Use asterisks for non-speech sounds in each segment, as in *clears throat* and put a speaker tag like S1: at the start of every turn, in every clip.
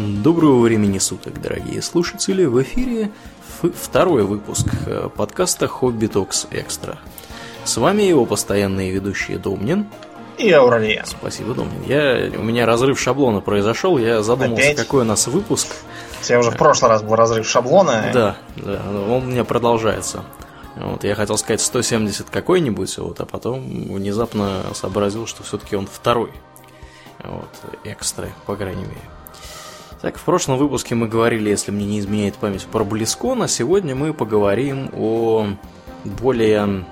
S1: Доброго времени суток, дорогие слушатели! В эфире второй выпуск э, подкаста «Хобби Токс Экстра». С вами его постоянные ведущие Домнин
S2: и Ауралия.
S1: Спасибо, Домнин. Я, у меня разрыв шаблона произошел, я задумался, Опять? какой у нас выпуск.
S2: У тебя уже в прошлый раз был разрыв шаблона.
S1: Да, да, он у меня продолжается. Вот, я хотел сказать 170 какой-нибудь, вот, а потом внезапно сообразил, что все-таки он второй. Вот, экстра, по крайней мере. Так, в прошлом выпуске мы говорили, если мне не изменяет память, про Близкон, а сегодня мы поговорим о более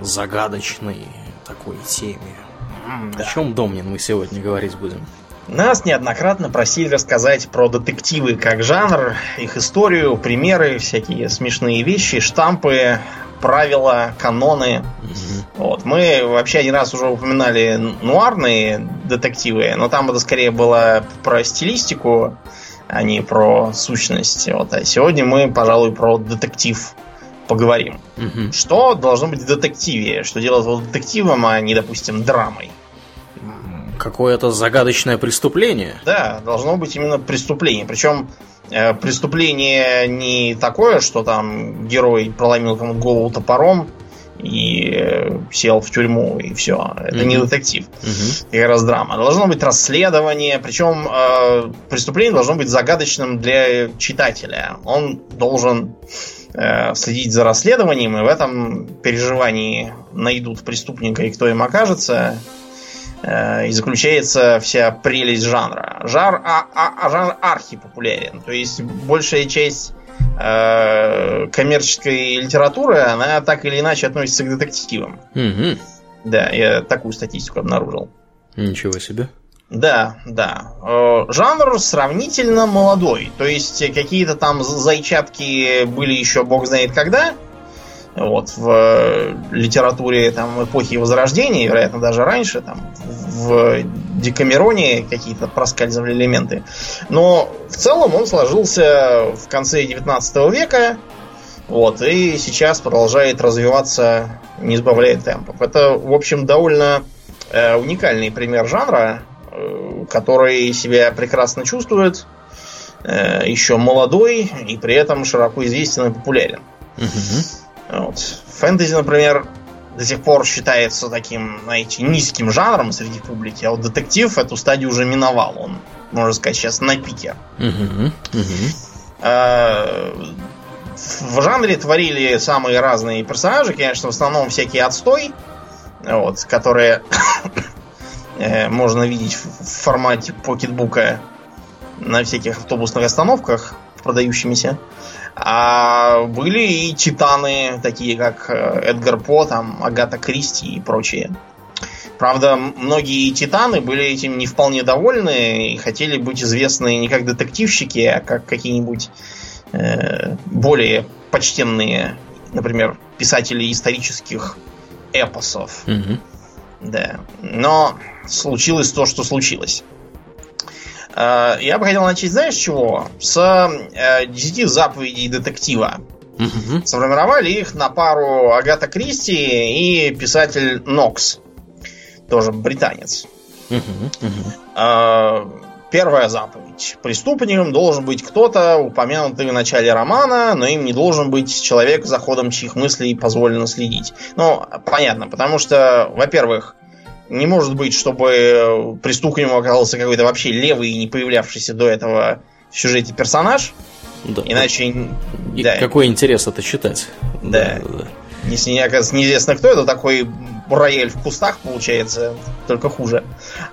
S1: загадочной такой теме. Да. О чем, Домнин, мы сегодня говорить будем?
S2: Нас неоднократно просили рассказать про детективы как жанр, их историю, примеры, всякие смешные вещи, штампы, правила, каноны. Угу. Вот. Мы вообще один раз уже упоминали нуарные детективы, но там это скорее было про стилистику, а не про сущность. Вот. А сегодня мы, пожалуй, про детектив поговорим. Угу. Что должно быть в детективе? Что делать его детективом, а не, допустим, драмой?
S1: Какое-то загадочное преступление?
S2: Да, должно быть именно преступление. Причем Э, преступление не такое, что там герой проломил кому-то голову топором и э, сел в тюрьму, и все. Это mm-hmm. не детектив. Mm-hmm. Это как раз драма. Должно быть расследование, причем э, преступление должно быть загадочным для читателя. Он должен э, следить за расследованием, и в этом переживании найдут преступника и кто им окажется. Э, и заключается вся прелесть жанра. Жар, а, а, а жанр архипопулярен. То есть большая часть э, коммерческой литературы, она так или иначе относится к детективам. Угу. Да, я такую статистику обнаружил.
S1: Ничего себе.
S2: Да, да. Э, жанр сравнительно молодой. То есть какие-то там зайчатки были еще бог знает когда. Вот, в э, литературе там, эпохи Возрождения, вероятно, даже раньше, там, в Декамероне какие-то проскальзывали элементы. Но в целом он сложился в конце 19 века, вот, и сейчас продолжает развиваться, не сбавляя темпов. Это, в общем, довольно э, уникальный пример жанра, э, который себя прекрасно чувствует, э, еще молодой и при этом широко известен и популярен. Угу. Вот. Фэнтези, например, до сих пор считается таким, знаете, низким жанром среди публики, а вот детектив эту стадию уже миновал. Он, можно сказать, сейчас на пике. А, в жанре творили самые разные персонажи, конечно, в основном всякие отстой, вот, которые *coughs* э, можно видеть в формате покетбука на всяких автобусных остановках продающимися. А были и титаны, такие как э, Эдгар По, там, Агата Кристи и прочие. Правда, многие титаны были этим не вполне довольны и хотели быть известны не как детективщики, а как какие-нибудь э, более почтенные, например, писатели исторических эпосов. Угу. Да. Но случилось то, что случилось. Э, я бы хотел начать, знаешь, чего? С э, 10 заповедей детектива. Угу. Сформировали их на пару Агата Кристи и писатель Нокс. Тоже британец. Угу. Угу. Первая заповедь. Преступником должен быть кто-то, упомянутый в начале романа, но им не должен быть человек, за ходом чьих мыслей позволено следить. Ну, понятно, потому что, во-первых, не может быть, чтобы преступником оказался какой-то вообще левый и не появлявшийся до этого в сюжете персонаж. Да. Иначе...
S1: И да. Какой интерес это читать.
S2: Да. да, да. Если оказывается неизвестно кто, это такой рояль в кустах получается, только хуже.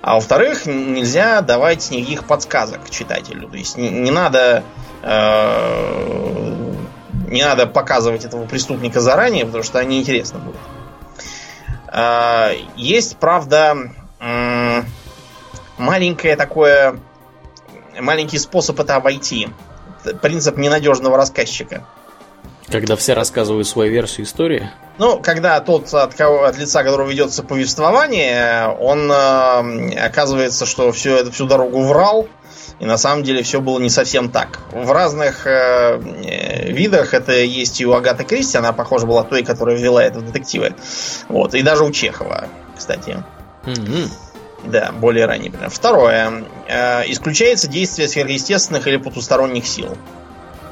S2: А во-вторых, нельзя давать никаких подсказок читателю. То есть не, не надо э, не надо показывать этого преступника заранее, потому что они интересно будут. А, есть, правда, маленькое такое... Маленький способ это обойти. Принцип ненадежного рассказчика.
S1: Когда все рассказывают свою версию истории?
S2: Ну, когда тот, от, кого, от лица которого ведется повествование, он э, оказывается, что все это всю дорогу врал, и на самом деле все было не совсем так. В разных э, э, видах это есть и у Агаты Кристи, она, похоже, была той, которая ввела это в детективы. Вот, и даже у Чехова, кстати. Mm-hmm. Да, более ранний пример. Второе. Э, исключается действие сверхъестественных или потусторонних сил.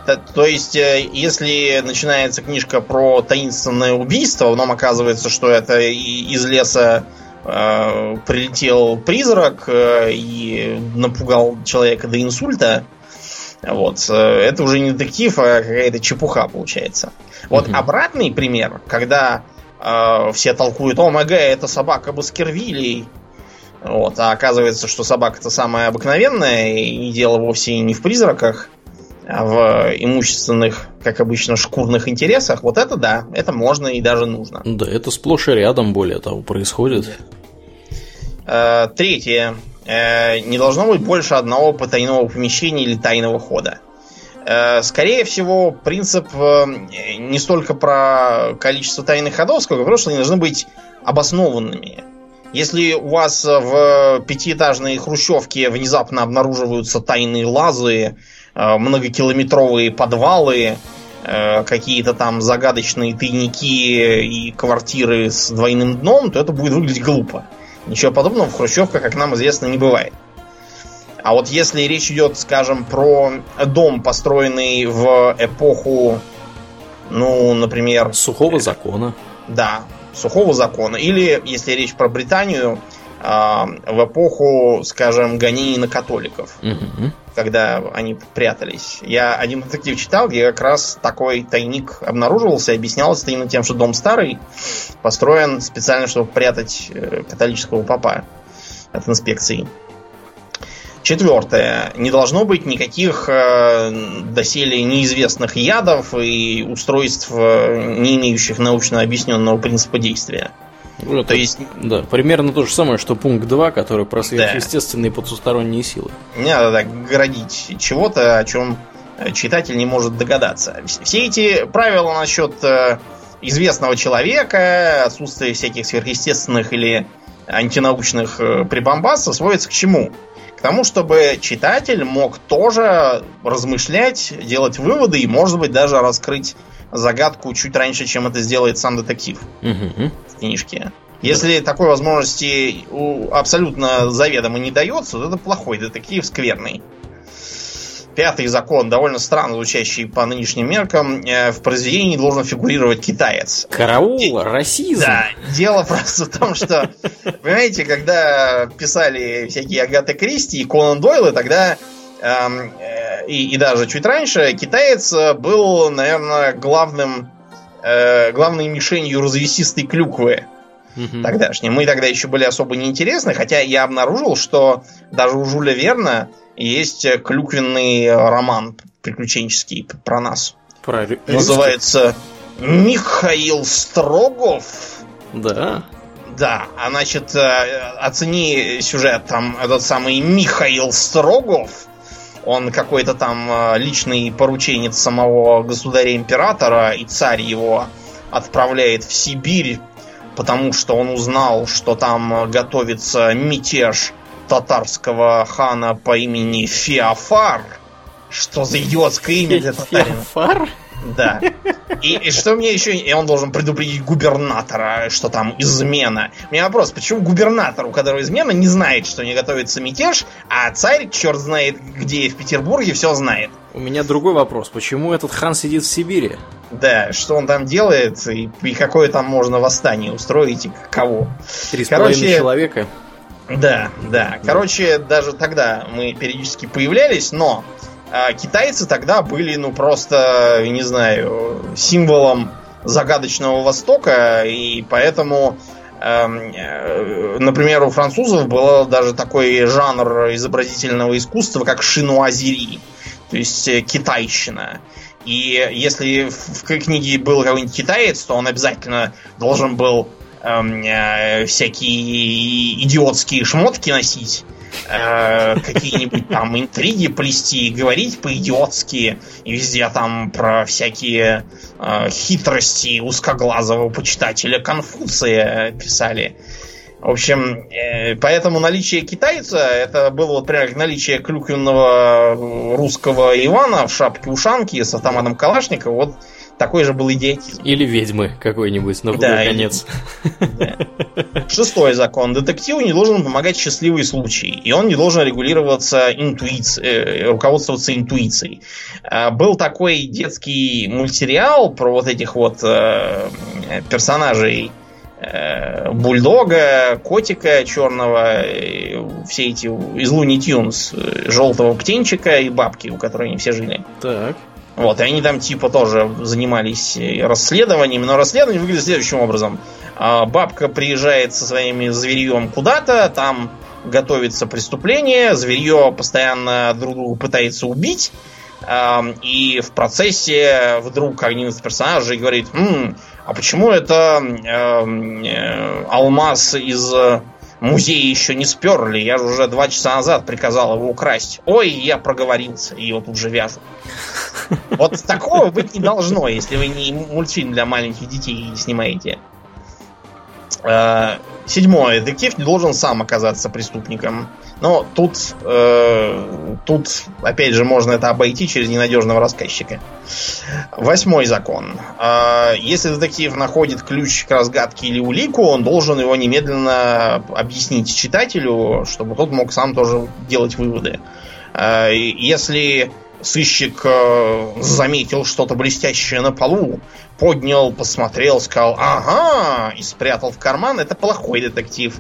S2: То, то есть, э, если начинается книжка про таинственное убийство, нам оказывается, что это из леса прилетел призрак э, и напугал человека до инсульта. Вот. Э, это уже не детектив, а какая-то чепуха получается. Вот угу. обратный пример, когда э, все толкуют, о, МГ, это собака Баскервилей. Вот, а оказывается, что собака-то самая обыкновенная, и дело вовсе не в призраках, в имущественных, как обычно, шкурных интересах. Вот это да, это можно и даже нужно.
S1: Да, это сплошь и рядом, более того, происходит.
S2: Э, третье. Э, не должно быть больше одного потайного помещения или тайного хода. Э, скорее всего, принцип не столько про количество тайных ходов, сколько про то, что они должны быть обоснованными. Если у вас в пятиэтажной хрущевке внезапно обнаруживаются тайные лазы, многокилометровые подвалы, какие-то там загадочные тайники и квартиры с двойным дном, то это будет выглядеть глупо. Ничего подобного в хрущевках, как нам известно, не бывает. А вот если речь идет, скажем, про дом, построенный в эпоху, ну, например...
S1: Сухого закона.
S2: Да, сухого закона. Или, если речь про Британию, в эпоху, скажем, гонений на католиков, угу. когда они прятались. Я один детектив читал, где как раз такой тайник обнаруживался, и объяснялось это именно тем, что дом старый, построен специально, чтобы прятать э, католического папа от инспекции. Четвертое. Не должно быть никаких э, доселе неизвестных ядов и устройств, э, не имеющих научно объясненного принципа действия.
S1: Ну, то есть... Да, примерно то же самое, что пункт 2, который про сверхъестественные да. потусторонние силы.
S2: Не надо так городить чего-то, о чем читатель не может догадаться. Все эти правила насчет э, известного человека, отсутствия всяких сверхъестественных или антинаучных э, прибамбасов сводятся к чему? К тому, чтобы читатель мог тоже размышлять, делать выводы и, может быть, даже раскрыть загадку чуть раньше, чем это сделает сам детектив угу. Книжке. Если такой возможности абсолютно заведомо не дается, то это плохой детектив, скверный. Пятый закон, довольно странно звучащий по нынешним меркам, э, в произведении должен фигурировать китаец.
S1: Караул, Де- расизм.
S2: Да, дело просто в том, что, понимаете, когда писали всякие Агаты Кристи и Конан Дойлы, тогда эм, э, и, и даже чуть раньше китаец был, наверное, главным, э, главной мишенью развесистой клюквы угу. тогдашней. Мы тогда еще были особо неинтересны, хотя я обнаружил, что даже у Жуля Верна есть клюквенный роман приключенческий про нас. Про Называется Михаил Строгов.
S1: Да.
S2: Да, а значит, э, оцени сюжет, там этот самый Михаил Строгов, он какой-то там э, личный порученец самого государя-императора, и царь его отправляет в Сибирь, потому что он узнал, что там готовится мятеж татарского хана по имени Феофар. Что за идиотское имя для татарина?
S1: Феофар?
S2: Да. И, и что мне еще... И он должен предупредить губернатора, что там измена. У меня вопрос, почему губернатор, у которого измена, не знает, что не готовится мятеж, а царь, черт знает где в Петербурге, все знает?
S1: У меня другой вопрос. Почему этот хан сидит в Сибири?
S2: Да, что он там делает, и, и какое там можно восстание устроить, и кого.
S1: Три половиной человека.
S2: Да, да. Короче, даже тогда мы периодически появлялись, но э, китайцы тогда были, ну, просто, не знаю, символом загадочного Востока, и поэтому, эм, э, например, у французов был даже такой жанр изобразительного искусства, как шинуазери, то есть э, китайщина. И если в книге был какой-нибудь китаец, то он обязательно должен был Эм, э, всякие идиотские шмотки носить, какие-нибудь там интриги плести, говорить по-идиотски, и везде там про всякие э, хитрости узкоглазого почитателя Конфуция писали. В общем, э, поэтому наличие китайца, это было вот прямо как наличие клюквенного русского Ивана в шапке-ушанке с автоматом Калашникова, вот такой же был идиотизм.
S1: Или ведьмы какой-нибудь на да, конец.
S2: Да. Шестой закон. Детективу не должен помогать счастливый случай. И он не должен регулироваться интуицией, э, руководствоваться интуицией. А, был такой детский мультсериал про вот этих вот э, персонажей э, бульдога, котика черного, все эти из Луни Тюнс, желтого птенчика и бабки, у которой они все жили.
S1: Так.
S2: Вот, и они там типа тоже занимались расследованием, но расследование выглядит следующим образом. А, бабка приезжает со своими зверьем куда-то, там готовится преступление, зверье постоянно друг друга пытается убить, и в процессе вдруг один из персонажей говорит, М, а почему это э, алмаз из музея еще не сперли? Я же уже два часа назад приказал его украсть. Ой, я проговорился, и его тут же вяжут. *laughs* Вот такого быть не должно, если вы не мультфильм для маленьких детей снимаете. Э, седьмое. Детектив не должен сам оказаться преступником. Но тут, э, тут, опять же, можно это обойти через ненадежного рассказчика. Восьмой закон. Э, если детектив находит ключ к разгадке или улику, он должен его немедленно объяснить читателю, чтобы тот мог сам тоже делать выводы. Э, если Сыщик э, заметил что-то блестящее на полу, поднял, посмотрел, сказал «Ага!» и спрятал в карман. Это плохой детектив.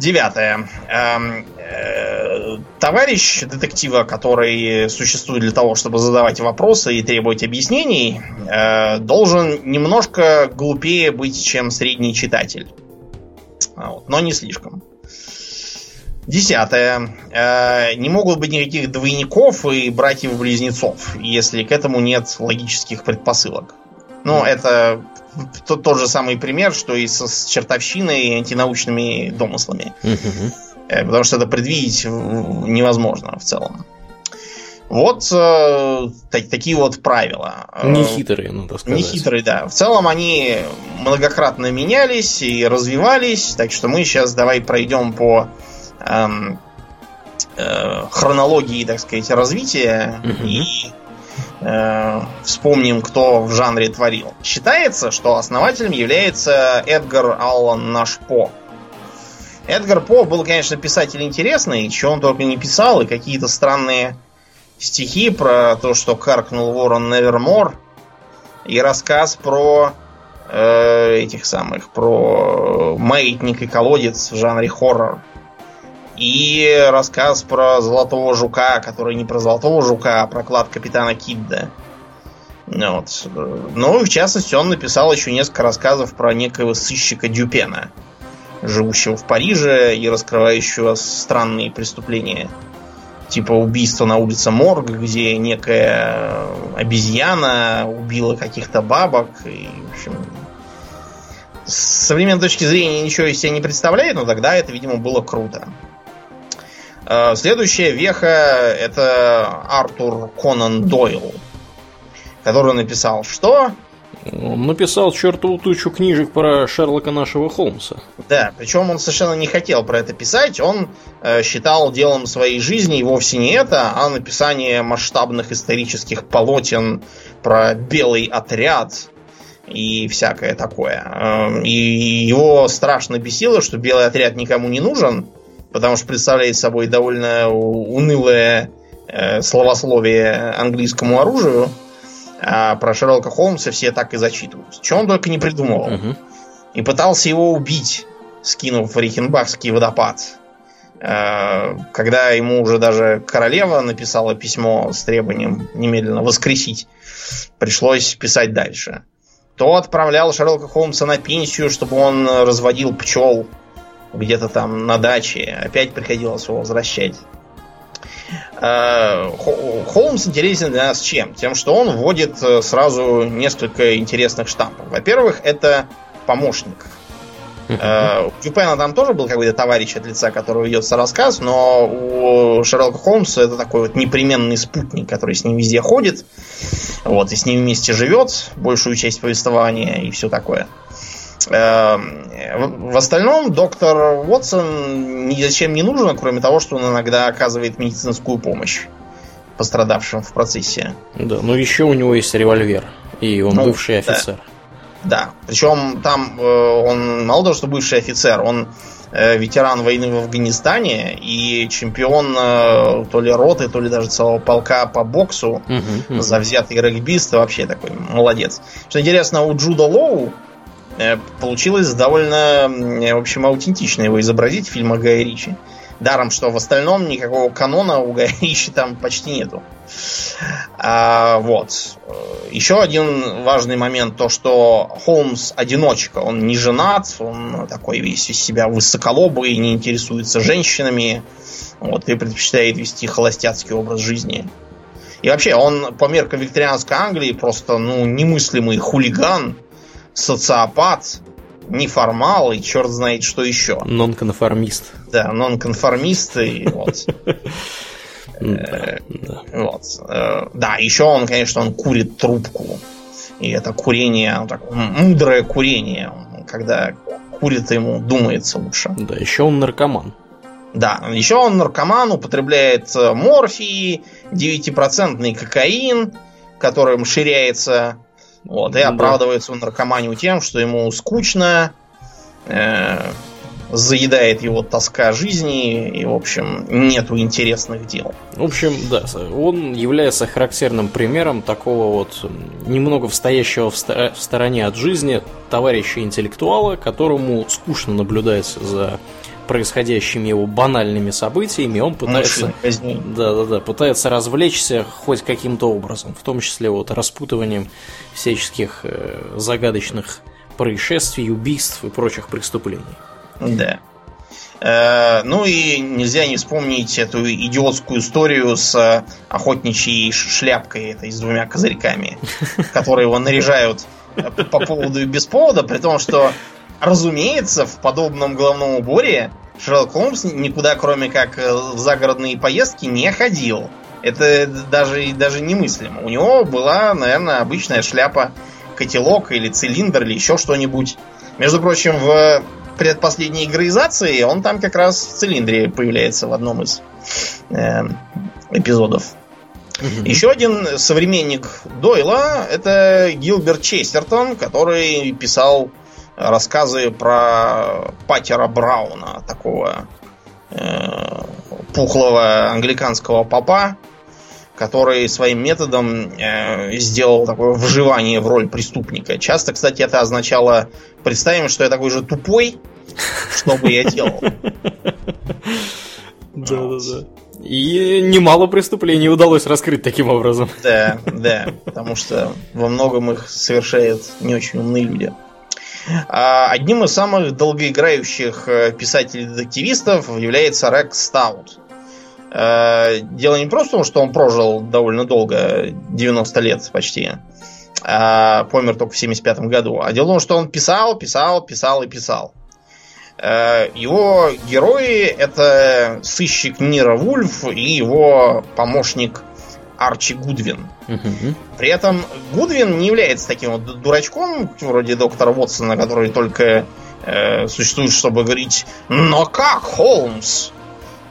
S2: Девятое. Эм, э, товарищ детектива, который существует для того, чтобы задавать вопросы и требовать объяснений, э, должен немножко глупее быть, чем средний читатель. Вот, но не слишком. Десятое. Э, не могут быть никаких двойников и братьев-близнецов, если к этому нет логических предпосылок. Ну, это тот, тот же самый пример, что и с чертовщиной и антинаучными домыслами. Э, потому что это предвидеть невозможно в целом. Вот э, так, такие вот правила.
S1: Нехитрые, надо сказать.
S2: Нехитрые, да. В целом они многократно менялись и развивались, так что мы сейчас давай пройдем по эм, э, хронологии, так сказать, развития угу. и э, вспомним, кто в жанре творил. Считается, что основателем является Эдгар Аллан Нашпо. Эдгар По был, конечно, писатель интересный, чего он только не писал, и какие-то странные стихи про то, что каркнул ворон Невермор, и рассказ про э, этих самых, про маятник и колодец в жанре хоррор. И рассказ про Золотого Жука, который не про Золотого Жука, а про клад Капитана Кидда. Вот. Ну и в частности он написал еще несколько рассказов про некого сыщика Дюпена, живущего в Париже и раскрывающего странные преступления. Типа убийство на улице Морг, где некая обезьяна убила каких-то бабок. И, в общем, с современной точки зрения ничего из себя не представляет, но тогда это, видимо, было круто. Э, следующая веха это Артур Конан Дойл, который написал что?
S1: Он написал чертову тучу книжек про Шерлока нашего Холмса.
S2: Да, причем он совершенно не хотел про это писать. Он э, считал делом своей жизни вовсе не это, а написание масштабных исторических полотен про белый отряд и всякое такое. Э, и его страшно бесило, что белый отряд никому не нужен потому что представляет собой довольно унылое э, словословие английскому оружию. А про Шерлока Холмса все так и зачитывают. Чего он только не придумывал. Угу. И пытался его убить, скинув в Рихенбахский водопад. Э, когда ему уже даже королева написала письмо с требованием немедленно воскресить, пришлось писать дальше. То отправлял Шерлока Холмса на пенсию, чтобы он разводил пчел где-то там на даче. Опять приходилось его возвращать. Э, Холмс интересен для нас чем? Тем, что он вводит э, сразу несколько интересных штампов. Во-первых, это помощник. Uh-huh. У Дюпена там тоже был какой-то товарищ от лица, которого ведется рассказ, но у Шерлока Холмса это такой вот непременный спутник, который с ним везде ходит, вот, и с ним вместе живет большую часть повествования и все такое. Эм, в остальном доктор Уотсон ни зачем не нужен, кроме того, что он иногда оказывает медицинскую помощь пострадавшим в процессе.
S1: Да, но еще у него есть револьвер, и он ну, бывший офицер.
S2: Да. Причем там э, он мало того, что бывший офицер, он э, ветеран войны в Афганистане и чемпион э, то ли роты, то ли даже целого полка по боксу,
S1: Мгм, мгм.
S2: завзятый регбист, вообще такой молодец. Что интересно, у Джуда Лоу получилось довольно, в общем, аутентично его изобразить в фильмах Гая Ричи. Даром, что в остальном никакого канона у Гая Ричи там почти нету. А, вот. Э, Еще один важный момент, то, что Холмс одиночка. Он не женат, он такой весь из себя высоколобый, не интересуется женщинами. Вот, и предпочитает вести холостяцкий образ жизни. И вообще, он по меркам викторианской Англии просто, ну, немыслимый хулиган, социопат, неформал и черт знает что еще.
S1: Нонконформист.
S2: Да, нонконформист и вот. *laughs*
S1: Да.
S2: Вот. Э, Да, еще он, конечно, он курит трубку. И это курение, мудрое курение. Когда курит ему думается лучше.
S1: Да, еще он наркоман.
S2: Да, еще он наркоман, употребляет э, морфий, 9% кокаин, которым ширяется. Вот, и
S1: Да.
S2: оправдывается он наркоманию тем, что ему скучно, э, заедает его тоска жизни, и, в общем, нету интересных дел.
S1: В общем, да, он является характерным примером такого вот немного стоящего в, ста- в стороне от жизни товарища интеллектуала, которому скучно наблюдать за происходящими его банальными событиями, он пытается... Да, да, да, пытается развлечься хоть каким-то образом, в том числе вот распутыванием всяческих э, загадочных происшествий, убийств и прочих преступлений.
S2: Да. Э, ну и нельзя не вспомнить эту идиотскую историю с охотничьей шляпкой этой с двумя козырьками, *laughs* которые его наряжают э, по поводу и без повода, при том, что, разумеется, в подобном головном уборе Шерлок Холмс никуда, кроме как э, в загородные поездки, не ходил. Это даже, даже немыслимо. У него была, наверное, обычная шляпа, котелок или цилиндр или еще что-нибудь. Между прочим, в предпоследней игроизации он там как раз в цилиндре появляется в одном из э, эпизодов. Еще один современник Дойла это Гилберт Честертон, который писал рассказы про Патера Брауна, такого э, пухлого англиканского папа, который своим методом э, сделал такое вживание в роль преступника. Часто, кстати, это означало представим, что я такой же тупой, что бы я делал. *laughs*
S1: Да, да, да. И немало преступлений удалось раскрыть таким образом.
S2: Да, да, потому что во многом их совершают не очень умные люди. А Одним из самых долгоиграющих э, писателей-детективистов является Рекс Стаут. Э, Дело не просто в том, что он прожил довольно долго, 90 лет почти, а помер только в 75 году. А дело в том, что он писал, писал, писал и писал. Э, Его герои это сыщик Нира Вульф и его помощник Арчи Гудвин. При этом Гудвин не является таким вот дурачком, вроде доктора Вотсона, который только э, существует, чтобы говорить «Но как, Холмс?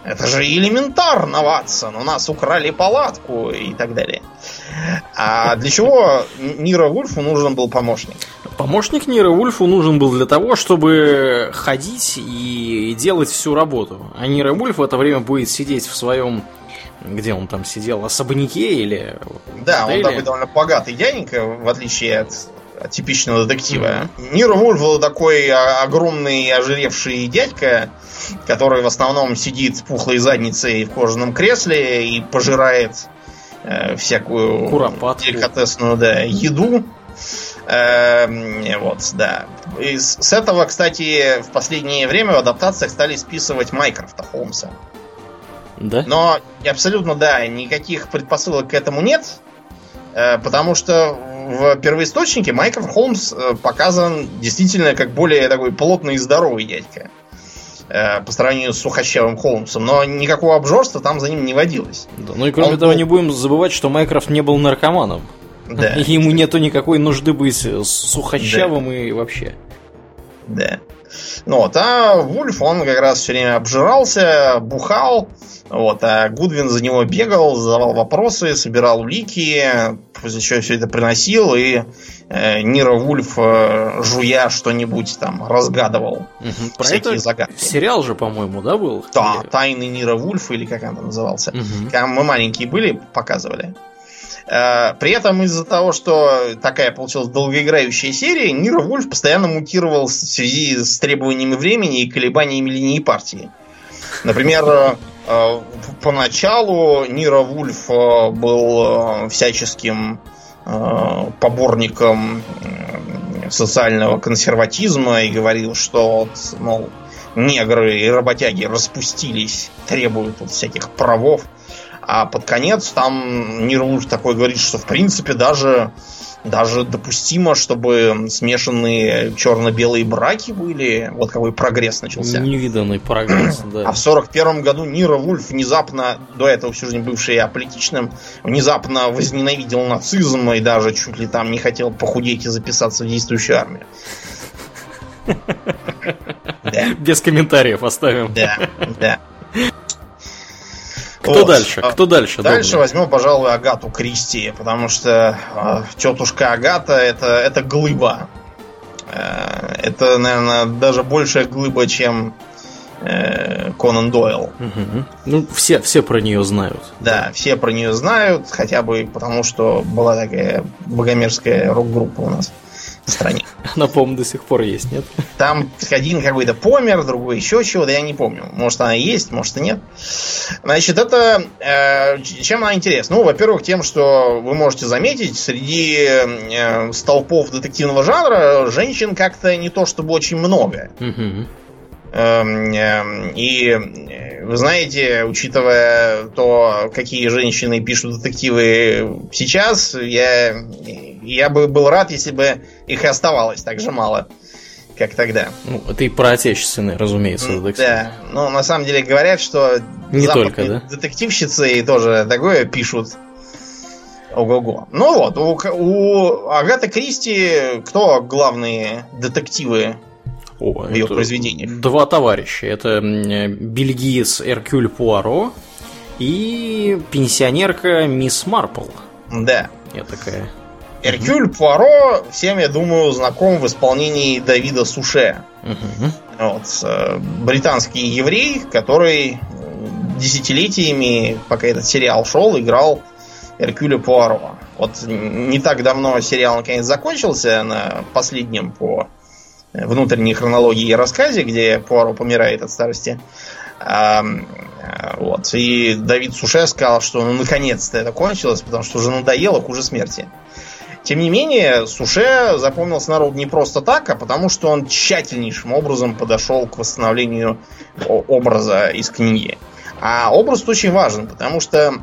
S2: Это же элементарно, Ватсон! У нас украли палатку!» и так далее. А для чего Нира Вульфу нужен был помощник?
S1: Помощник Нира Вульфу нужен был для того, чтобы ходить и делать всю работу. А Нира Вульф в это время будет сидеть в своем... Где он там сидел? Особняке или...
S2: Да, он такой довольно богатый дяденька, в отличие от, типичного детектива. Нира Вульф был такой огромный ожиревший дядька, который в основном сидит с пухлой задницей в кожаном кресле и пожирает э, всякую
S1: Куропатку.
S2: деликатесную да, еду. Эм, вот, да. И с с этого, кстати, в последнее время в адаптациях стали списывать Майкрофта Холмса.
S1: Да?
S2: Но абсолютно, да, никаких предпосылок к этому нет, э, потому что в первоисточнике Майкл Холмс э, показан действительно как более такой плотный и здоровый дядька э, по сравнению с сухощавым Холмсом, но никакого обжорства там за ним не водилось.
S1: Да, Ну и кроме
S2: Он
S1: того,
S2: был-
S1: не будем забывать, что Майкрофт не был наркоманом.
S2: Да, *laughs*
S1: ему нету никакой нужды быть сухощавым и вообще.
S2: да. Ну вот, а Вульф, он как раз все время обжирался, бухал, вот, а Гудвин за него бегал, задавал вопросы, собирал улики, после чего все это приносил, и э, Нира Вульф, э, жуя что-нибудь там, разгадывал
S1: Мгм. Про
S2: всякие
S1: это
S2: загадки.
S1: сериал же, по-моему, да, был?
S2: Да,
S1: Или-
S2: Тайны Нира Вульфа, или как он там назывался.
S1: Мгм.
S2: Когда мы маленькие были, показывали. Э, При этом из-за того, что такая получилась долгоиграющая серия, Нира Вульф постоянно мутировал в связи с требованиями времени и колебаниями линии партии. Например, э, э, поначалу Нира Вульф был всяческим поборником социального консерватизма и говорил, что мол, негры и работяги распустились, требуют вот всяких правов. А под конец там Нир Вульф такой говорит, что в принципе даже, даже допустимо, чтобы смешанные черно-белые браки были. Вот какой прогресс начался.
S1: Невиданный прогресс,
S2: А
S1: да.
S2: в сорок первом году Нира Вульф внезапно, до этого всю жизнь бывший аполитичным, внезапно возненавидел нацизм и даже чуть ли там не хотел похудеть и записаться в действующую армию. Да,
S1: Без комментариев оставим.
S2: да, да.
S1: Кто
S2: Вот.
S1: дальше?
S2: А
S1: Кто дальше?
S2: Дальше
S1: Добрый?
S2: возьмем, пожалуй, Агату Кристи, потому что э, тетушка Агата это, это глыба. Э, это, наверное, даже большая глыба, чем э, Конан Дойл.
S1: Мгм. Ну, все, все про нее знают.
S2: Да, все про нее знают, хотя бы потому, что была такая богомерзкая рок-группа у нас в стране. *laughs*
S1: Она, по-моему, до сих пор есть, нет?
S2: Там один какой-то помер, другой еще чего-то, я не помню. Может, она есть, может, и нет. Значит, это... э, чем она интересна? Ну, во-первых, тем, что вы можете заметить, среди э, столпов детективного жанра женщин как-то не то чтобы очень много.
S1: Мгм.
S2: Эм, эм, И э, вы знаете, учитывая то, какие женщины пишут детективы сейчас, я, я бы был рад, если бы их оставалось так же мало, как тогда.
S1: Ну, это и про отечественные, разумеется, детективы.
S2: Да, но на самом деле говорят, что
S1: Не только, да?
S2: детективщицы и тоже такое пишут. Ого-го. Ну вот, у, у Агаты Кристи кто главные детективы
S1: О,
S2: в ее произведениях?
S1: Два товарища. Это бельгиец Эркюль Пуаро и пенсионерка Мисс Марпл.
S2: Да.
S1: Я такая.
S2: Эркюль Пуаро всем, я думаю, знаком в исполнении Давида Суше.
S1: Мгм.
S2: Вот, э, британский еврей, который э, десятилетиями, пока этот сериал шел, играл Эркюля Пуаро. Вот не так давно сериал наконец закончился на последнем по внутренней хронологии и рассказе, где Пуаро помирает от старости. А, вот. И Давид Суше сказал, что ну, наконец-то это кончилось, потому что уже надоело хуже смерти. Тем не менее, Суше запомнился народ не просто так, а потому что он тщательнейшим образом подошел к восстановлению образа из книги. А образ очень важен, потому что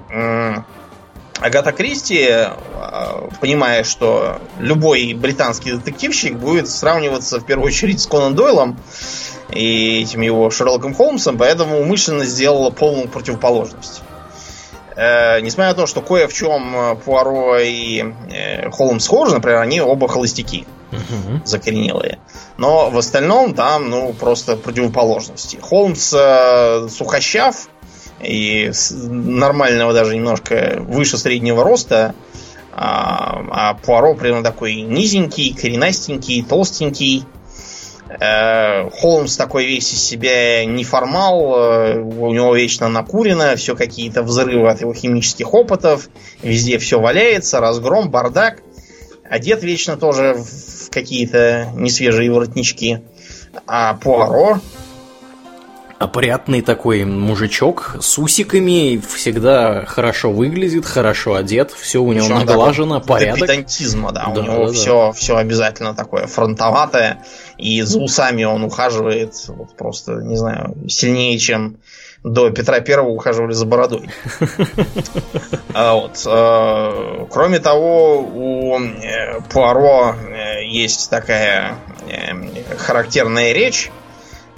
S2: Агата Кристи, э, понимая, что любой британский детективщик будет сравниваться в первую очередь с Конан Дойлом и этим его Шерлоком Холмсом, поэтому умышленно сделала полную противоположность. Э, несмотря на то, что кое в чем э, Пуаро и э, Холмс схожи, например, они оба холостяки
S1: Мгм.
S2: закоренелые. Но в остальном там, ну, просто противоположности. Холмс э, сухощав и нормального даже немножко выше среднего роста, а, а Пуаро прямо такой низенький, коренастенький, толстенький. Э, Холмс такой весь из себя неформал, э, у него вечно накурено, все какие-то взрывы от его химических опытов, везде все валяется, разгром, бардак. Одет вечно тоже в какие-то несвежие воротнички. А Пуаро,
S1: Опрятный такой мужичок с усиками, всегда хорошо выглядит, хорошо одет, все у него
S2: причем
S1: наглажено,
S2: такой до
S1: порядок.
S2: педантизма, да,
S1: Да,
S2: у него
S1: да, да.
S2: все, все обязательно такое фронтоватое, и за усами он ухаживает вот просто, не знаю, сильнее, чем до Петра Первого ухаживали за бородой. *laughs* А вот, э, Кроме того, у э, Пуаро э, есть такая характерная речь,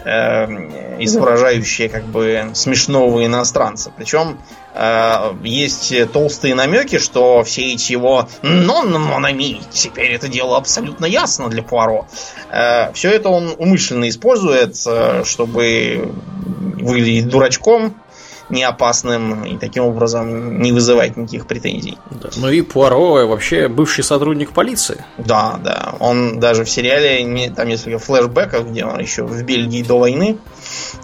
S2: изображающее как бы смешного иностранца. Причем э, есть толстые намеки, что все эти его «нон монами» теперь это дело абсолютно ясно для Пуаро. Э, все это он умышленно использует, э, чтобы выглядеть дурачком, не опасным и таким образом не вызывать никаких претензий.
S1: Да. Ну и Пуаро вообще бывший сотрудник полиции.
S2: Да, да. Он даже в сериале, там несколько флешбеков, где он еще в Бельгии до войны,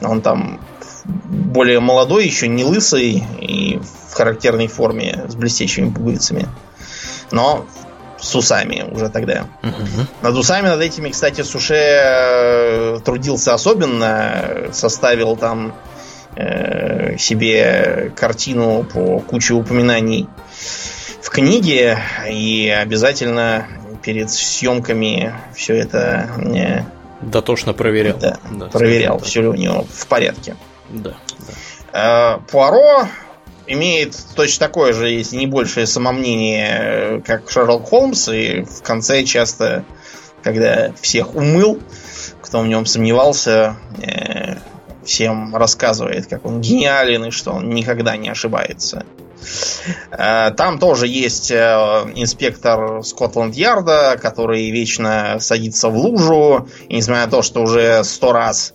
S2: он там более молодой, еще не лысый и в характерной форме с блестящими пуговицами. Но с усами уже тогда. Угу. Над усами, над этими, кстати, Суше э, трудился особенно, составил там э, себе картину по куче упоминаний в книге и обязательно перед съемками все это
S1: э, дотошно проверял.
S2: Да, да проверял, все ли у него в порядке.
S1: Да. да.
S2: Э, Пуаро имеет точно такое же, если не большее самомнение, как Шерлок Холмс, и в конце часто, когда всех умыл, кто в нем сомневался, э, всем рассказывает, как он гениален и что он никогда не ошибается. Э, там тоже есть э, инспектор Скотланд-Ярда, который вечно садится в лужу, и несмотря на то, что уже сто раз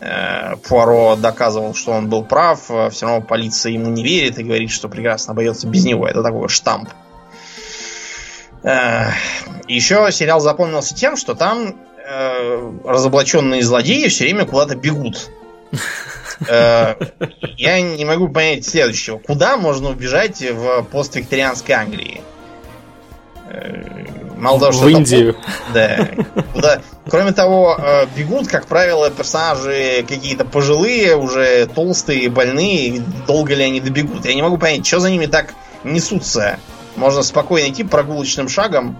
S2: э, Пуаро доказывал, что он был прав, все равно полиция ему не верит и говорит, что прекрасно обойдется без него. Это такой штамп. Еще сериал запомнился тем, что там разоблаченные злодеи все время куда-то бегут. Э, я не могу понять следующего. Куда можно убежать в поствикторианской Англии?
S1: Э, мало того, что... В Индию.
S2: Да. Куда... Кроме того, э, бегут, как правило, персонажи какие-то пожилые, уже толстые, больные. Долго ли они добегут? Я не могу понять, что за ними так несутся. Можно спокойно идти прогулочным шагом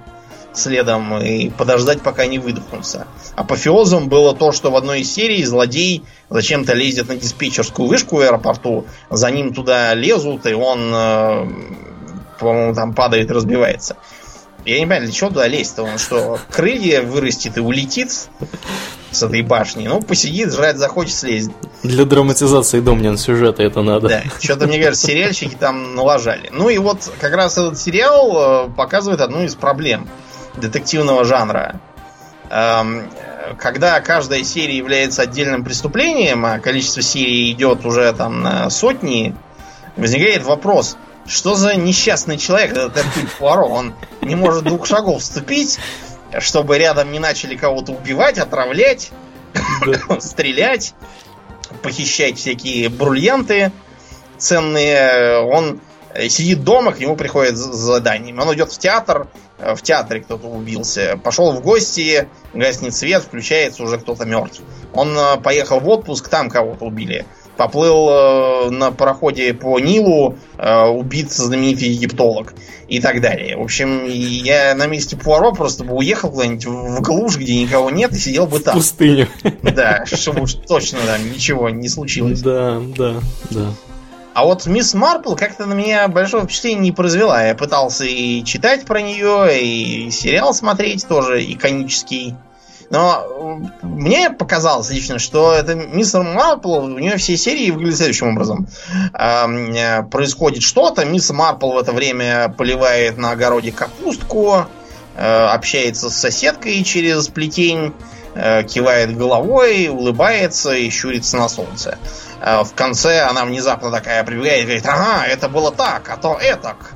S2: следом и подождать, пока не выдохнутся. Апофеозом было то, что в одной из серий злодей зачем-то лезет на диспетчерскую вышку в аэропорту, за ним туда лезут, и он, э, по-моему, там падает и разбивается. Я не понимаю, для чего туда лезть-то? Он что, крылья вырастет и улетит с этой башни? Ну, посидит, жрать захочет, слезет.
S1: Для драматизации Домнин сюжета это надо.
S2: Да, что-то, мне кажется, сериальщики там налажали. Ну и вот как раз этот сериал э, показывает одну из проблем детективного жанра. Эм, когда каждая серия является отдельным преступлением, а количество серий идет уже там на сотни, возникает вопрос, что за несчастный человек этот Эркюль Пуаро? Он не может двух шагов вступить, чтобы рядом не начали кого-то убивать, отравлять, *laughs* стрелять, похищать всякие бриллианты ценные. Он сидит дома, к нему приходит задание. Он идет в театр, в театре кто-то убился. Пошел в гости, гаснет свет, включается уже кто-то мертв. Он э, поехал в отпуск, там кого-то убили. Поплыл э, на пароходе по Нилу, убит знаменитый египтолог и так далее. В общем, я на месте Пуаро просто бы уехал куда-нибудь в глушь, где никого нет, и сидел бы там.
S1: В пустыню.
S2: Да, чтобы уж точно там ничего не случилось.
S1: Да, да, да.
S2: А вот Мисс Марпл как-то на меня большого впечатления не произвела. Я пытался и читать про нее, и сериал смотреть тоже иконический. Но мне показалось лично, что это мисс Марпл, у нее все серии выглядят следующим образом. Э, происходит что-то, мисс Марпл в это время поливает на огороде капустку, э, общается с соседкой через плетень, э, кивает головой, улыбается и щурится на солнце. Э, в конце она внезапно такая прибегает и говорит, ага, это было так, а то этак.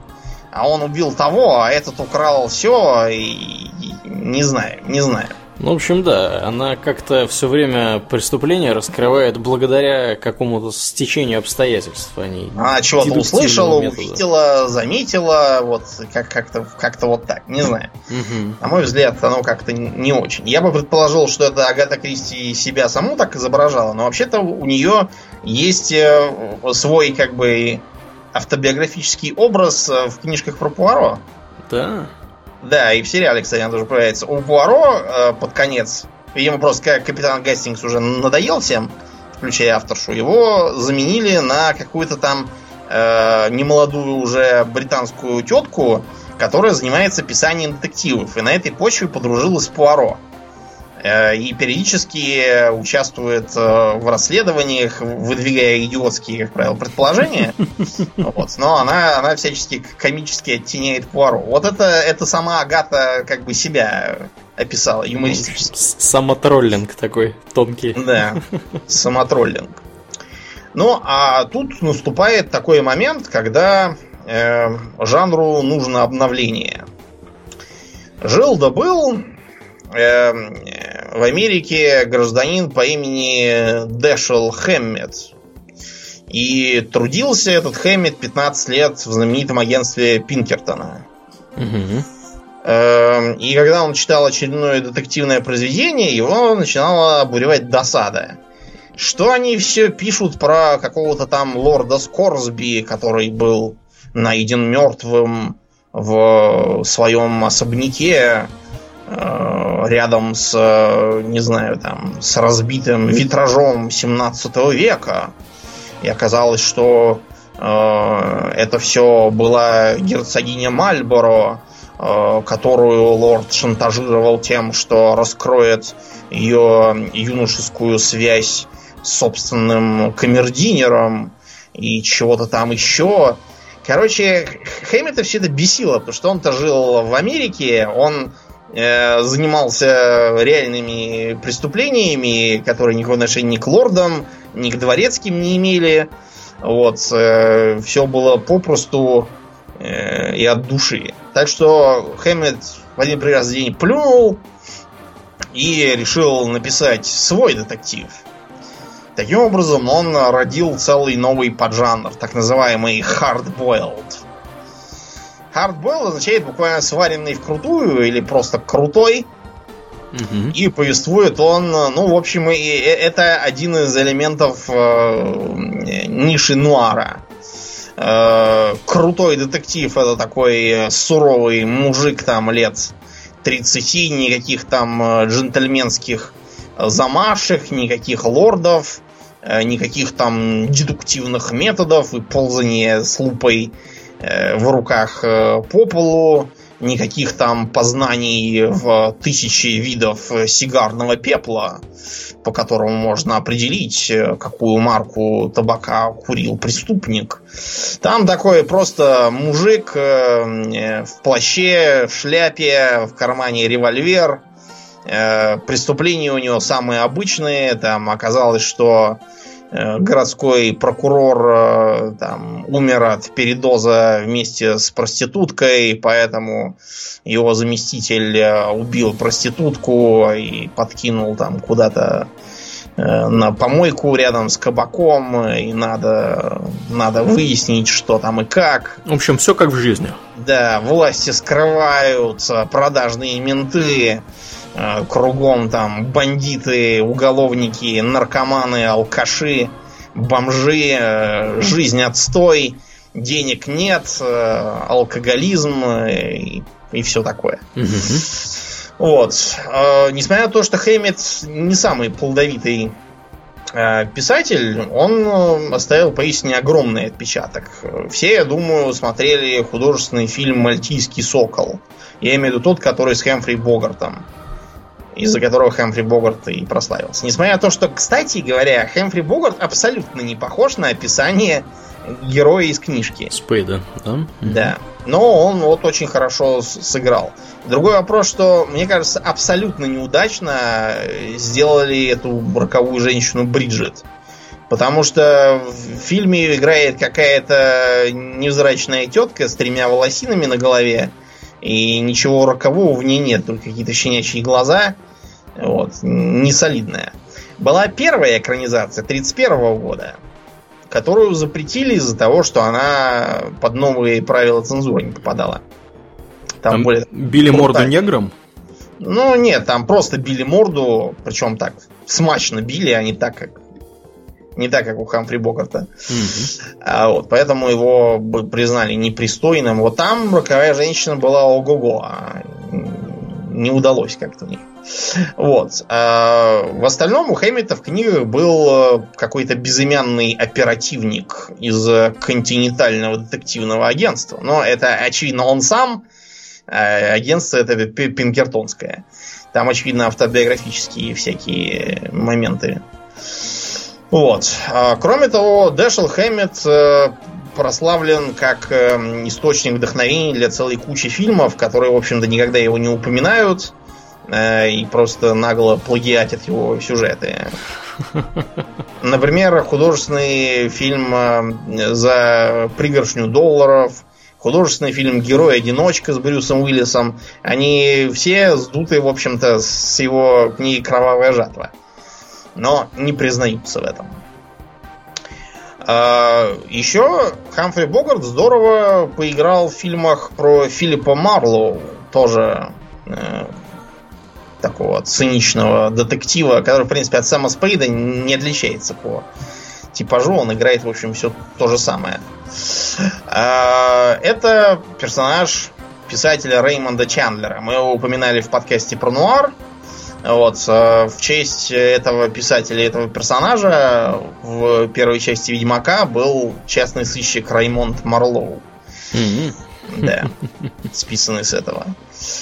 S2: А он убил того, а этот украл все, и, и не знаю, не знаю.
S1: Ну, в общем, да, она как-то все время преступление раскрывает благодаря какому-то стечению обстоятельств. Они
S2: а она чего-то услышала, метода. увидела, заметила, вот как- как-то, как-то вот так, не знаю. Угу. На мой взгляд, оно как-то не очень. Я бы предположил, что это Агата Кристи себя саму так изображала, но вообще-то у нее есть э, свой как бы автобиографический образ э, в книжках про Пуаро.
S1: Да.
S2: Да, и в сериале, кстати, она тоже появляется. У Пуаро э, под конец, ему просто как капитан Гастингс уже надоел всем, включая авторшу, его заменили на какую-то там э, немолодую уже британскую тетку, которая занимается писанием детективов. И на этой почве подружилась с Пуаро. Э, и периодически участвует э, в расследованиях, выдвигая идиотские, как правило, предположения. *laughs* Вот. Но она, она всячески комически оттеняет Пуаро. Вот это, это сама Агата как бы себя описала юмористически.
S1: Самотроллинг такой тонкий.
S2: Да, *laughs* самотроллинг. Ну, а тут наступает такой момент, когда э, жанру нужно обновление. Жил да был в Америке гражданин по имени Дэшел Хэммет. И трудился этот Хэммет 15 лет в знаменитом агентстве Пинкертона. Угу. И когда он читал очередное детективное произведение, его начинала обуревать досада. Что они все пишут про какого-то там лорда Скорсби, который был найден мертвым в своем особняке рядом с, не знаю, там, с разбитым витражом 17 века. И оказалось, что э, это все была герцогиня Мальборо, э, которую лорд шантажировал тем, что раскроет ее юношескую связь собственным камердинером и чего-то там еще. Короче, Хэммета все это бесило, потому что он-то жил в Америке, он э, занимался реальными преступлениями, которые никакого отношения ни к лордам, ни к дворецким не имели. Вот, э, все было попросту э, и от души. Так что Хэммет в один прекрасный день плюнул и решил написать свой детектив – Таким образом, он родил целый новый поджанр, так называемый hard-boiled. Hard-boiled означает буквально сваренный вкрутую или просто крутой. Угу. И повествует он, ну, в общем, и это один из элементов э, ниши нуара. Э, крутой детектив это такой суровый мужик там лет 30, никаких там э, джентльменских замашек, никаких лордов, Э, никаких там дедуктивных методов и ползания с лупой в руках э, по полу, никаких там познаний в тысячи видов сигарного пепла, по которому можно определить, какую марку табака курил преступник. Там такой просто мужик в плаще, в шляпе, в кармане револьвер. Преступления у него самые обычные. Там оказалось, что Э, городской прокурор э, там, умер от передоза вместе с проституткой, поэтому его заместитель э, убил проститутку и подкинул там куда-то на помойку рядом с кабаком, и надо, надо выяснить, что там и как.
S1: В общем, все как в жизни.
S2: Да, власти скрываются, продажные менты Э, кругом там бандиты, уголовники, наркоманы, алкаши, бомжи, э, жизнь отстой, денег нет, э, алкоголизм и, и все такое. Вот. Несмотря на то, что Хэммит не самый плодовитый писатель, он оставил поистине огромный отпечаток. Все, я думаю, смотрели художественный фильм «Мальтийский сокол». Я имею в виду тот, который с Хэмфри Богартом из-за которого Хэмфри Богарт и прославился. Несмотря на то, что, кстати говоря, Хэмфри Богарт абсолютно не похож на описание героя из книжки.
S1: Спейда, да?
S2: Да. Но он вот очень хорошо сыграл. Другой вопрос, что, мне кажется, абсолютно неудачно сделали эту роковую женщину Бриджит. Потому что в фильме играет какая-то невзрачная тетка с тремя волосинами на голове, и ничего рокового в ней нет, только какие-то щенячьи глаза. Вот, не солидная. Была первая экранизация 31 года, которую запретили из-за того, что она под новые правила цензуры не попадала.
S1: Там, там более били морду неграм?
S2: Ну, нет, там просто били морду, причем так смачно били, а не так, как не так, как у Хамфри Богарта. Mm-hmm. А, вот, поэтому его признали непристойным. Вот там роковая женщина была ого-го. А не удалось как-то них. Вот. А в остальном у Хэммита в книгах был э, какой-то безымянный оперативник из континентального детективного агентства. Но это, очевидно, он сам. А агентство это пинкертонское. Там, очевидно, автобиографические всякие моменты. Вот. А, кроме того, Дэшел Хэммет э, прославлен как э, источник вдохновения для целой кучи фильмов, которые, в общем-то, никогда его не упоминают э, и просто нагло плагиатят его сюжеты. *laughs* Например, художественный фильм за пригоршню долларов, художественный фильм «Герой-одиночка» с Брюсом Уиллисом, они все сдуты, в общем-то, с его книги «Кровавая жатва». Но не признаются в этом. А, еще Хамфри Богарт здорово поиграл в фильмах про Филиппа Марлоу, тоже э, такого циничного детектива, который, в принципе, от Сэма Спейда не отличается по типажу. Он играет, в общем, все то же самое. А, это персонаж писателя Реймонда Чандлера. Мы его упоминали в подкасте про нуар. Вот, э, в честь этого писателя, этого персонажа в первой части Ведьмака был частный сыщик Раймонд Марлоу. Да, списанный с этого.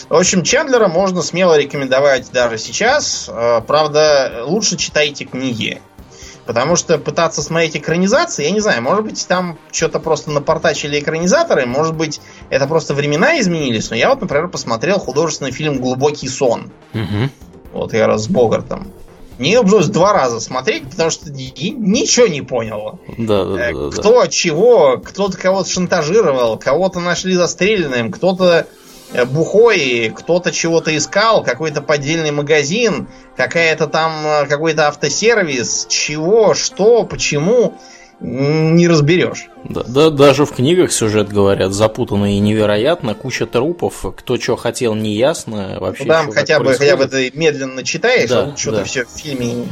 S2: В общем, Чендлера можно смело рекомендовать даже сейчас. Э, правда, лучше читайте книги. Потому что пытаться смотреть экранизации, я не знаю, может быть, там что-то просто напортачили экранизаторы, может быть, это просто времена изменились, но я вот, например, посмотрел художественный фильм «Глубокий сон». Угу. Вот я раз с Богартом. Мне пришлось два раза смотреть, потому что ничего не понял.
S1: Да, да, да,
S2: кто да. чего, кто-то кого-то шантажировал, кого-то нашли застреленным, кто-то э, бухой, кто-то чего-то искал, какой-то поддельный магазин, какая-то там э, какой-то автосервис, чего, что, почему не разберешь.
S1: Да, да, даже в книгах сюжет говорят запутанно и невероятно, куча трупов, кто что хотел, не ясно вообще.
S2: Ну, там хотя бы, хотя бы ты медленно читаешь, да, а что-то да. все в фильме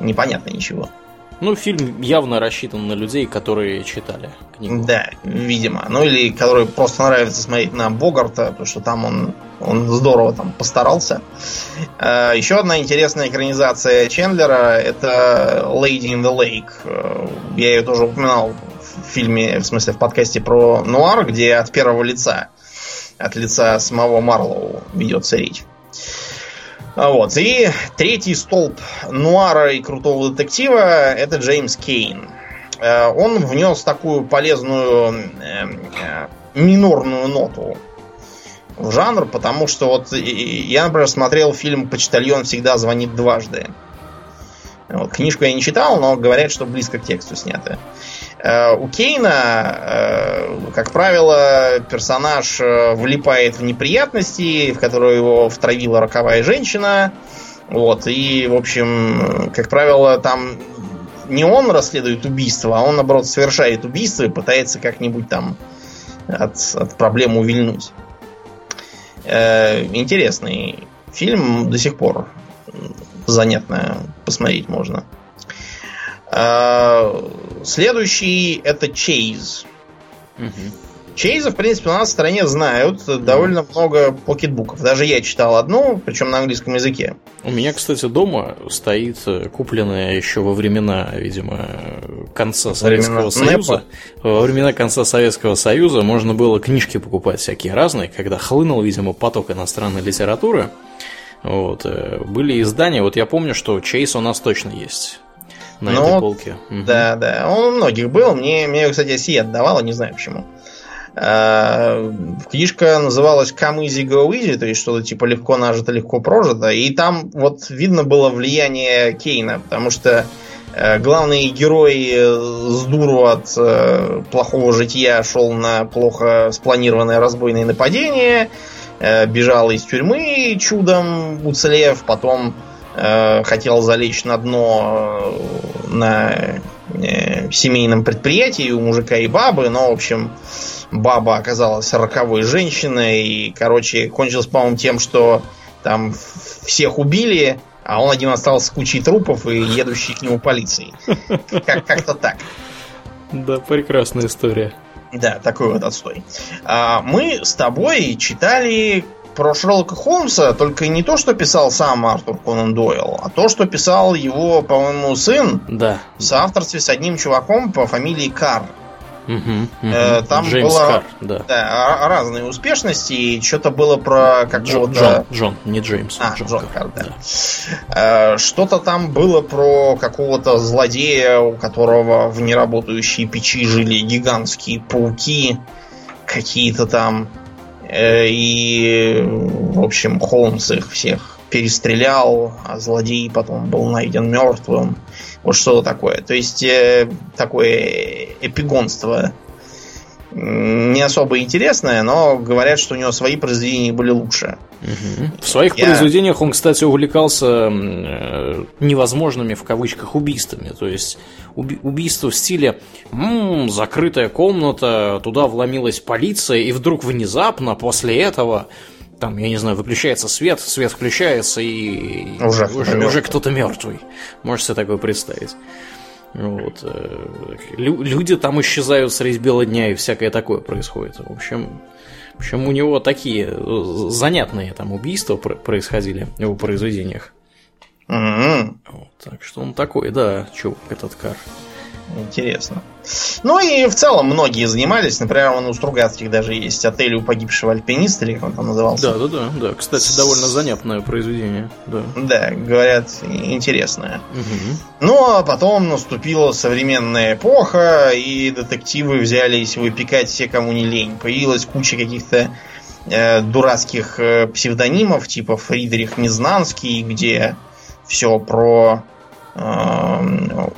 S2: непонятно ничего.
S1: Ну, фильм явно рассчитан на людей, которые читали
S2: книгу. Да, видимо. Ну, или которые просто нравится смотреть на Богарта, потому что там он, он здорово там постарался. А, еще одна интересная экранизация Чендлера это Lady in the Lake. Я ее тоже упоминал в фильме, в смысле в подкасте про Нуар, где от первого лица, от лица самого Марлоу ведется речь. А вот. И третий столб нуара и крутого детектива это Джеймс Кейн. Э, он внес такую полезную э, э, минорную ноту в жанр, потому что вот я, например, смотрел фильм «Почтальон всегда звонит дважды». Вот, книжку я не читал, но говорят, что близко к тексту снято. Э, у Кейна, э, как правило, персонаж э, влипает в неприятности, в которые его втравила роковая женщина. Вот, и, в общем, как правило, там не он расследует убийство, а он, наоборот, совершает убийство и пытается как-нибудь там от, от проблем увильнуть. интересный фильм до сих пор занятно посмотреть можно. А, следующий это Чейз. Чейза, в принципе, у нас в стране знают довольно много покетбуков. Даже я читал одну, причем на английском языке.
S1: У меня, кстати, дома стоит купленная еще во времена, видимо, конца Советского времена Союза. НЭПа. Во времена конца Советского Союза можно было книжки покупать всякие разные, когда хлынул, видимо, поток иностранной литературы. Вот. Э, были издания, вот я помню, что Чейз у нас точно есть на ну, этой полке.
S2: Да, угу. да. Он у многих был. Мне, мне кстати, Си отдавала, не знаю почему. А, книжка называлась Come Easy Go Easy, то есть что-то типа легко нажито, легко прожито. И там вот видно было влияние Кейна, потому что э, главный герой э, с дуру от э, плохого жития шел на плохо спланированное разбойное нападение, бежал из тюрьмы чудом уцелев, потом Э, хотел залечь на дно э, на э, семейном предприятии у мужика и бабы, но, в общем, баба оказалась роковой женщиной, и, короче, кончилось, по-моему, тем, что там всех убили, а он один остался с кучей трупов и едущей к нему полиции. Как- как-то так.
S1: Да, прекрасная история.
S2: Да, такой вот отстой. А, мы с тобой читали про Шерлока Холмса, только не то, что писал сам Артур Конан Дойл, а то, что писал его, по-моему, сын
S1: да.
S2: в соавторстве с одним чуваком по фамилии Кар. Э, там Джеймс было Карр, да. Да, разные успешности, и что-то было про какого-то...
S1: Джон, Джон, не Джеймс.
S2: А, Джон, Джон Карр, да. да. Э, что-то там было про какого-то злодея, у которого в неработающей печи жили гигантские пауки, какие-то там. Э, и, в общем, Холмс их всех перестрелял, а злодей потом был найден мертвым. Вот что такое. То есть э, такое эпигонство не особо интересное, но говорят, что у него свои произведения были лучше.
S1: Угу. В своих Я... произведениях он, кстати, увлекался э, невозможными в кавычках убийствами. То есть уби- убийство в стиле м-м, закрытая комната, туда вломилась полиция, и вдруг внезапно после этого там, я не знаю, выключается свет, свет включается, и
S2: уже, уже,
S1: уже кто-то мертвый. Можешь себе такое представить. Вот. Э, люди там исчезают средь бела дня, и всякое такое происходит. В общем, в общем, у него такие э, занятные там убийства происходили в его произведениях.
S2: Mm-hmm.
S1: Вот, так что он такой, да, чувак этот кар.
S2: Интересно. Ну и в целом многие занимались. Например, он у Стругацких даже есть отель у погибшего альпиниста, или как он там назывался.
S1: Да, да, да, да. Кстати, довольно занятное произведение. Да,
S2: да говорят, интересное. Угу. Ну, а потом наступила современная эпоха, и детективы взялись выпекать все, кому не лень. Появилась куча каких-то э, дурацких э, псевдонимов, типа Фридрих Незнанский, где все про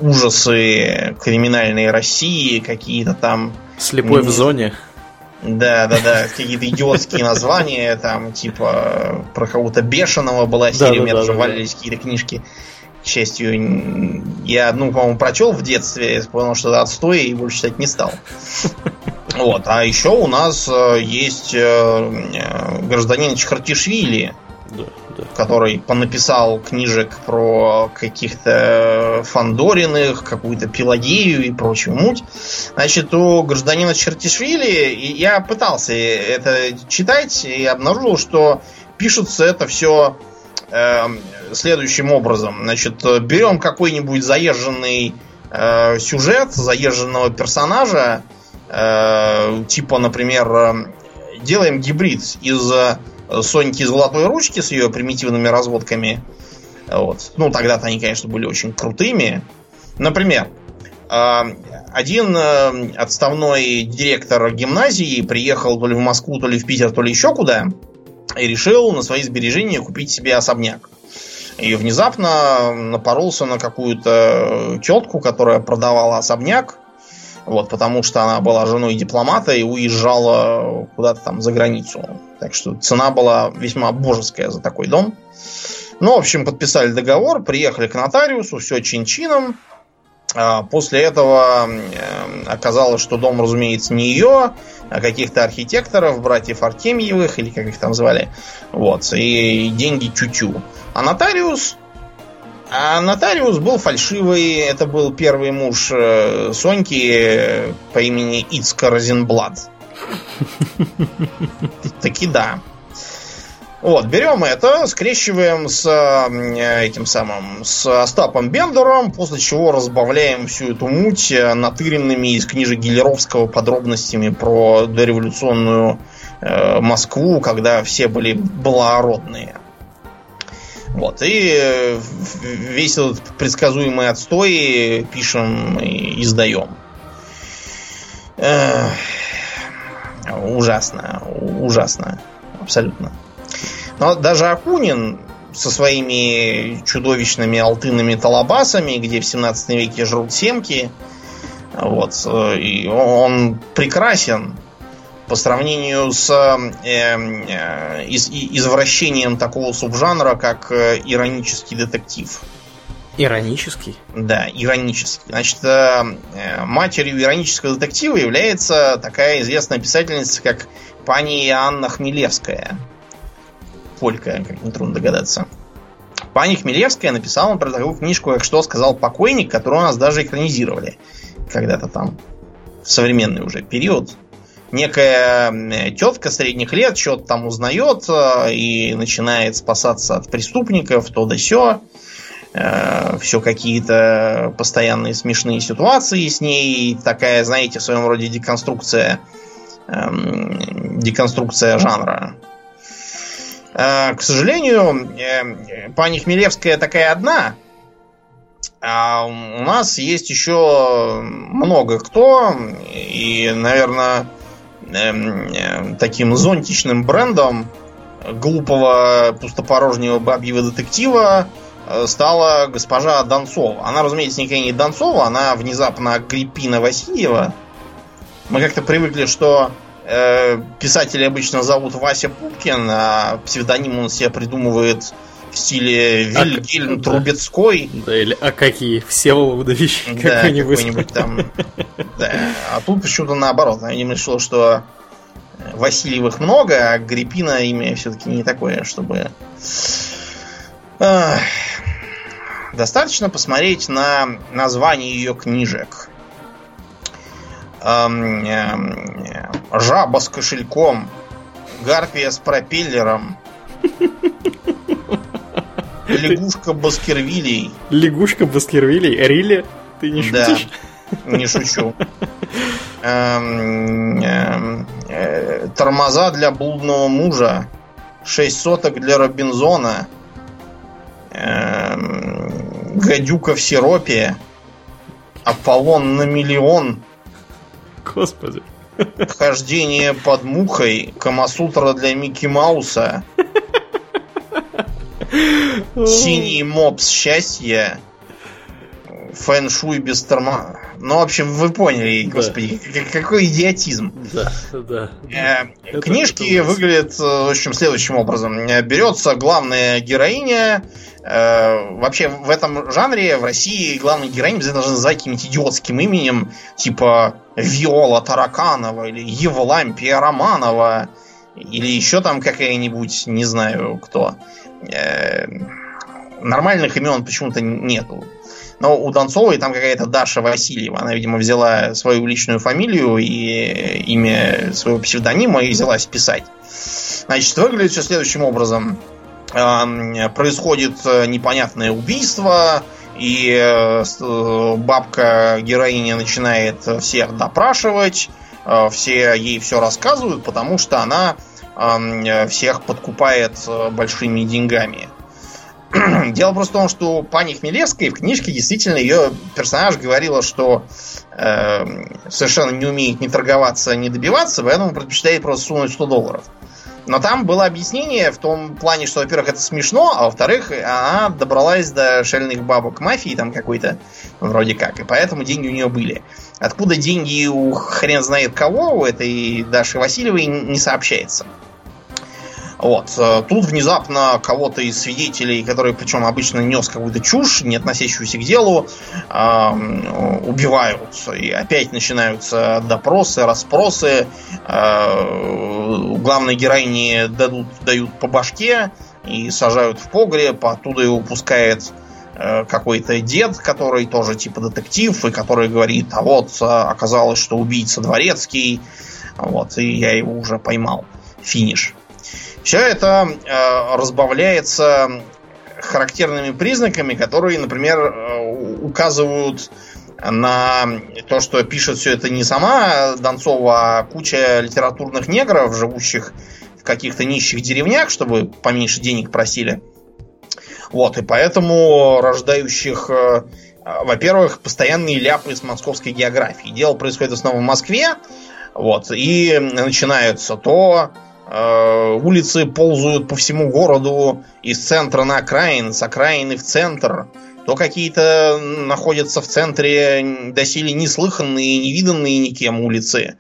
S2: ужасы криминальной России, какие-то там...
S1: Слепой в зоне.
S2: Да, да, да, какие-то идиотские названия, там, типа, про кого-то бешеного была серия, да, да, да, валились какие-то книжки. К счастью, я одну, по-моему, прочел в детстве, понял, что это отстой, и больше читать не стал. *laughs* Вот, а еще у нас э, есть э, э, гражданин Чхартишвили, да который понаписал книжек про каких-то Фандориных, какую-то Пелагею и прочую муть. Значит, у гражданина Чертишвили я пытался это читать и обнаружил, что пишется это все э, следующим образом. Значит, берем какой-нибудь заезженный э, сюжет, заезженного персонажа, э, типа, например, э, делаем гибрид из Соньки золотой ручки с ее примитивными разводками. Вот. Ну, тогда-то они, конечно, были очень крутыми. Например, а, один э, отставной директор гимназии приехал то ли в Москву, то ли в Питер, то ли еще куда, и решил на свои сбережения купить себе особняк. И внезапно напоролся на какую-то тетку, которая продавала особняк. Вот, потому что она была женой дипломата и уезжала куда-то там за границу. Так что цена была весьма божеская за такой дом. Ну, в общем, подписали договор, приехали к нотариусу, все чин-чином. А после этого э, оказалось, что дом, разумеется, не ее, а каких-то архитекторов, братьев Артемьевых, или как их там звали. Вот, и деньги тю-тю. А нотариус а нотариус был фальшивый. Это был первый муж э, Соньки по имени Ицка Розенблад. Таки да. Вот, берем это, скрещиваем с э, этим самым, с Остапом Бендером, после чего разбавляем всю эту муть э, натыренными из книжек Гелеровского подробностями про дореволюционную Москву, когда все были благородные. Вот, и э, весь этот предсказуемый отстой пишем и издаем. Ужасно, ужасно, абсолютно. Но даже Акунин со своими чудовищными алтынными талабасами, где в 17 веке жрут семки, вот, э, и он прекрасен по сравнению с э, э, из, извращением такого субжанра, как э, иронический детектив.
S1: Иронический?
S2: Да, иронический. Значит, э, э, матерью иронического детектива является такая известная писательница, как пани Анна Хмелевская. Полька, как нетрудно догадаться. Пани Хмелевская написала про такую книжку, как «Что сказал покойник», которую у нас даже экранизировали когда-то там в современный уже период некая тетка средних лет что-то там узнает э, и начинает спасаться от преступников, то да сё. э, все какие-то постоянные смешные ситуации с ней. Такая, знаете, в своем роде деконструкция, э, деконструкция жанра. Э, к сожалению, э, пани Хмелевская такая одна. А у нас есть еще много кто. И, наверное, эм, э, таким зонтичным брендом глупого пустопорожнего бабьего детектива э, стала госпожа Донцова. Она, разумеется, никакая не Донцова, она внезапно Агриппина Васильева. Мы как-то привыкли, что э, писателей обычно зовут Вася Пупкин, а псевдоним он себе придумывает в стиле Вильгельм а, Трубецкой.
S1: Да, или а какие? Всеволодович
S2: да, какой-нибудь. какой-нибудь там. *laughs* Да. А тут почему-то наоборот. Я решил, что Васильевых много, а Гриппина имя все-таки не такое, чтобы... Достаточно посмотреть на название ее книжек. Жаба с кошельком, Гарпия с пропеллером, *laughs* Лягушка Баскервилей.
S1: Лягушка Баскервилей? Рили? Ты не шутишь?
S2: Да, не шучу. Эм, эм, э, тормоза для блудного мужа. Шесть соток для Робинзона. Эм, гадюка в сиропе. Аполлон на миллион.
S1: Господи.
S2: Хождение под мухой. Камасутра для Микки Мауса. Синий мопс счастья. Фэн-шуй без торма. Ну, в общем, вы поняли, да. господи, какой идиотизм. Да, да. Э, книжки это выглядят, э, в общем, следующим образом. Э, берется главная героиня. Э, вообще, в этом жанре в России главную героиню должны называть каким-нибудь идиотским именем, типа Виола Тараканова или Евлампия Романова. Или еще там какая-нибудь, не знаю кто. Э, нормальных имен почему-то нету. Но у Донцовой там какая-то Даша Васильева. Она, видимо, взяла свою личную фамилию и имя своего псевдонима и взялась писать. Значит, выглядит все следующим образом. Происходит непонятное убийство, и э, бабка героиня начинает всех допрашивать, э, все ей все рассказывают, потому что она всех подкупает э, большими деньгами. *clears throat* Дело просто в том, что пани Хмелевская в книжке действительно ее персонаж говорила, что э, совершенно не умеет ни торговаться, ни добиваться, поэтому предпочитает просто сунуть 100 долларов. Но там было объяснение в том плане, что, во-первых, это смешно, а во-вторых, она добралась до шальных бабок мафии там какой-то, вроде как, и поэтому деньги у нее были. Откуда деньги у хрен знает кого, у этой Даши Васильевой не сообщается. Вот. Э, тут внезапно кого-то из свидетелей, который причем обычно нес какую-то чушь, не относящуюся к делу, убивают. И опять начинаются допросы, расспросы. Э, главной героине дадут, дают по башке и сажают в погреб, оттуда его упускает э, какой-то дед, который тоже типа детектив, и который говорит, а вот оказалось, что убийца дворецкий, вот, и я его уже поймал. Финиш. Все это э, разбавляется характерными признаками, которые, например, э, указывают на то, что пишет все это не сама Донцова, а куча литературных негров, живущих в каких-то нищих деревнях, чтобы поменьше денег просили. Вот, и поэтому рождающих, э, во-первых, постоянные ляпы с московской географии. Дело происходит в основном в Москве, вот, и начинаются то улицы ползают по всему городу из центра на окраин, с окраины в центр. То какие-то находятся в центре доселе неслыханные, невиданные никем улицы.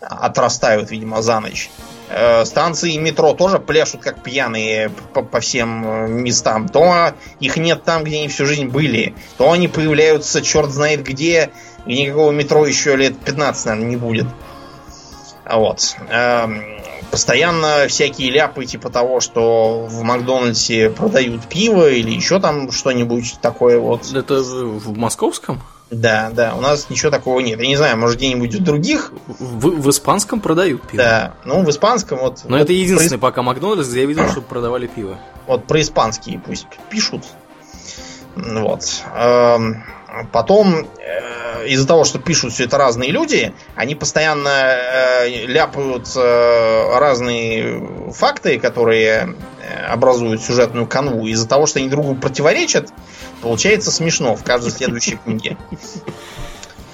S2: Отрастают, видимо, за ночь. Э, станции метро тоже пляшут как пьяные по, по всем э, местам. То их нет там, где они всю жизнь были. То они появляются черт знает где. И никакого метро еще лет 15, наверное, не будет. Вот. Эм, постоянно всякие ляпы типа того, что в Макдональдсе продают пиво или еще там что-нибудь такое вот.
S1: Это в московском?
S2: Да, да, у нас ничего такого нет. Я не знаю, может где-нибудь в других.
S1: В, в испанском продают пиво.
S2: Да, ну в испанском вот.
S1: Но
S2: вот
S1: это единственный про... пока Макдональдс, где я видел, что продавали пиво.
S2: Вот про испанские пусть пишут. Вот. Эм, потом, э, из-за того, что пишут все это разные люди, они постоянно э, ляпают э, разные факты, которые образуют сюжетную канву. Из-за того, что они другу противоречат, получается смешно в каждой следующей книге.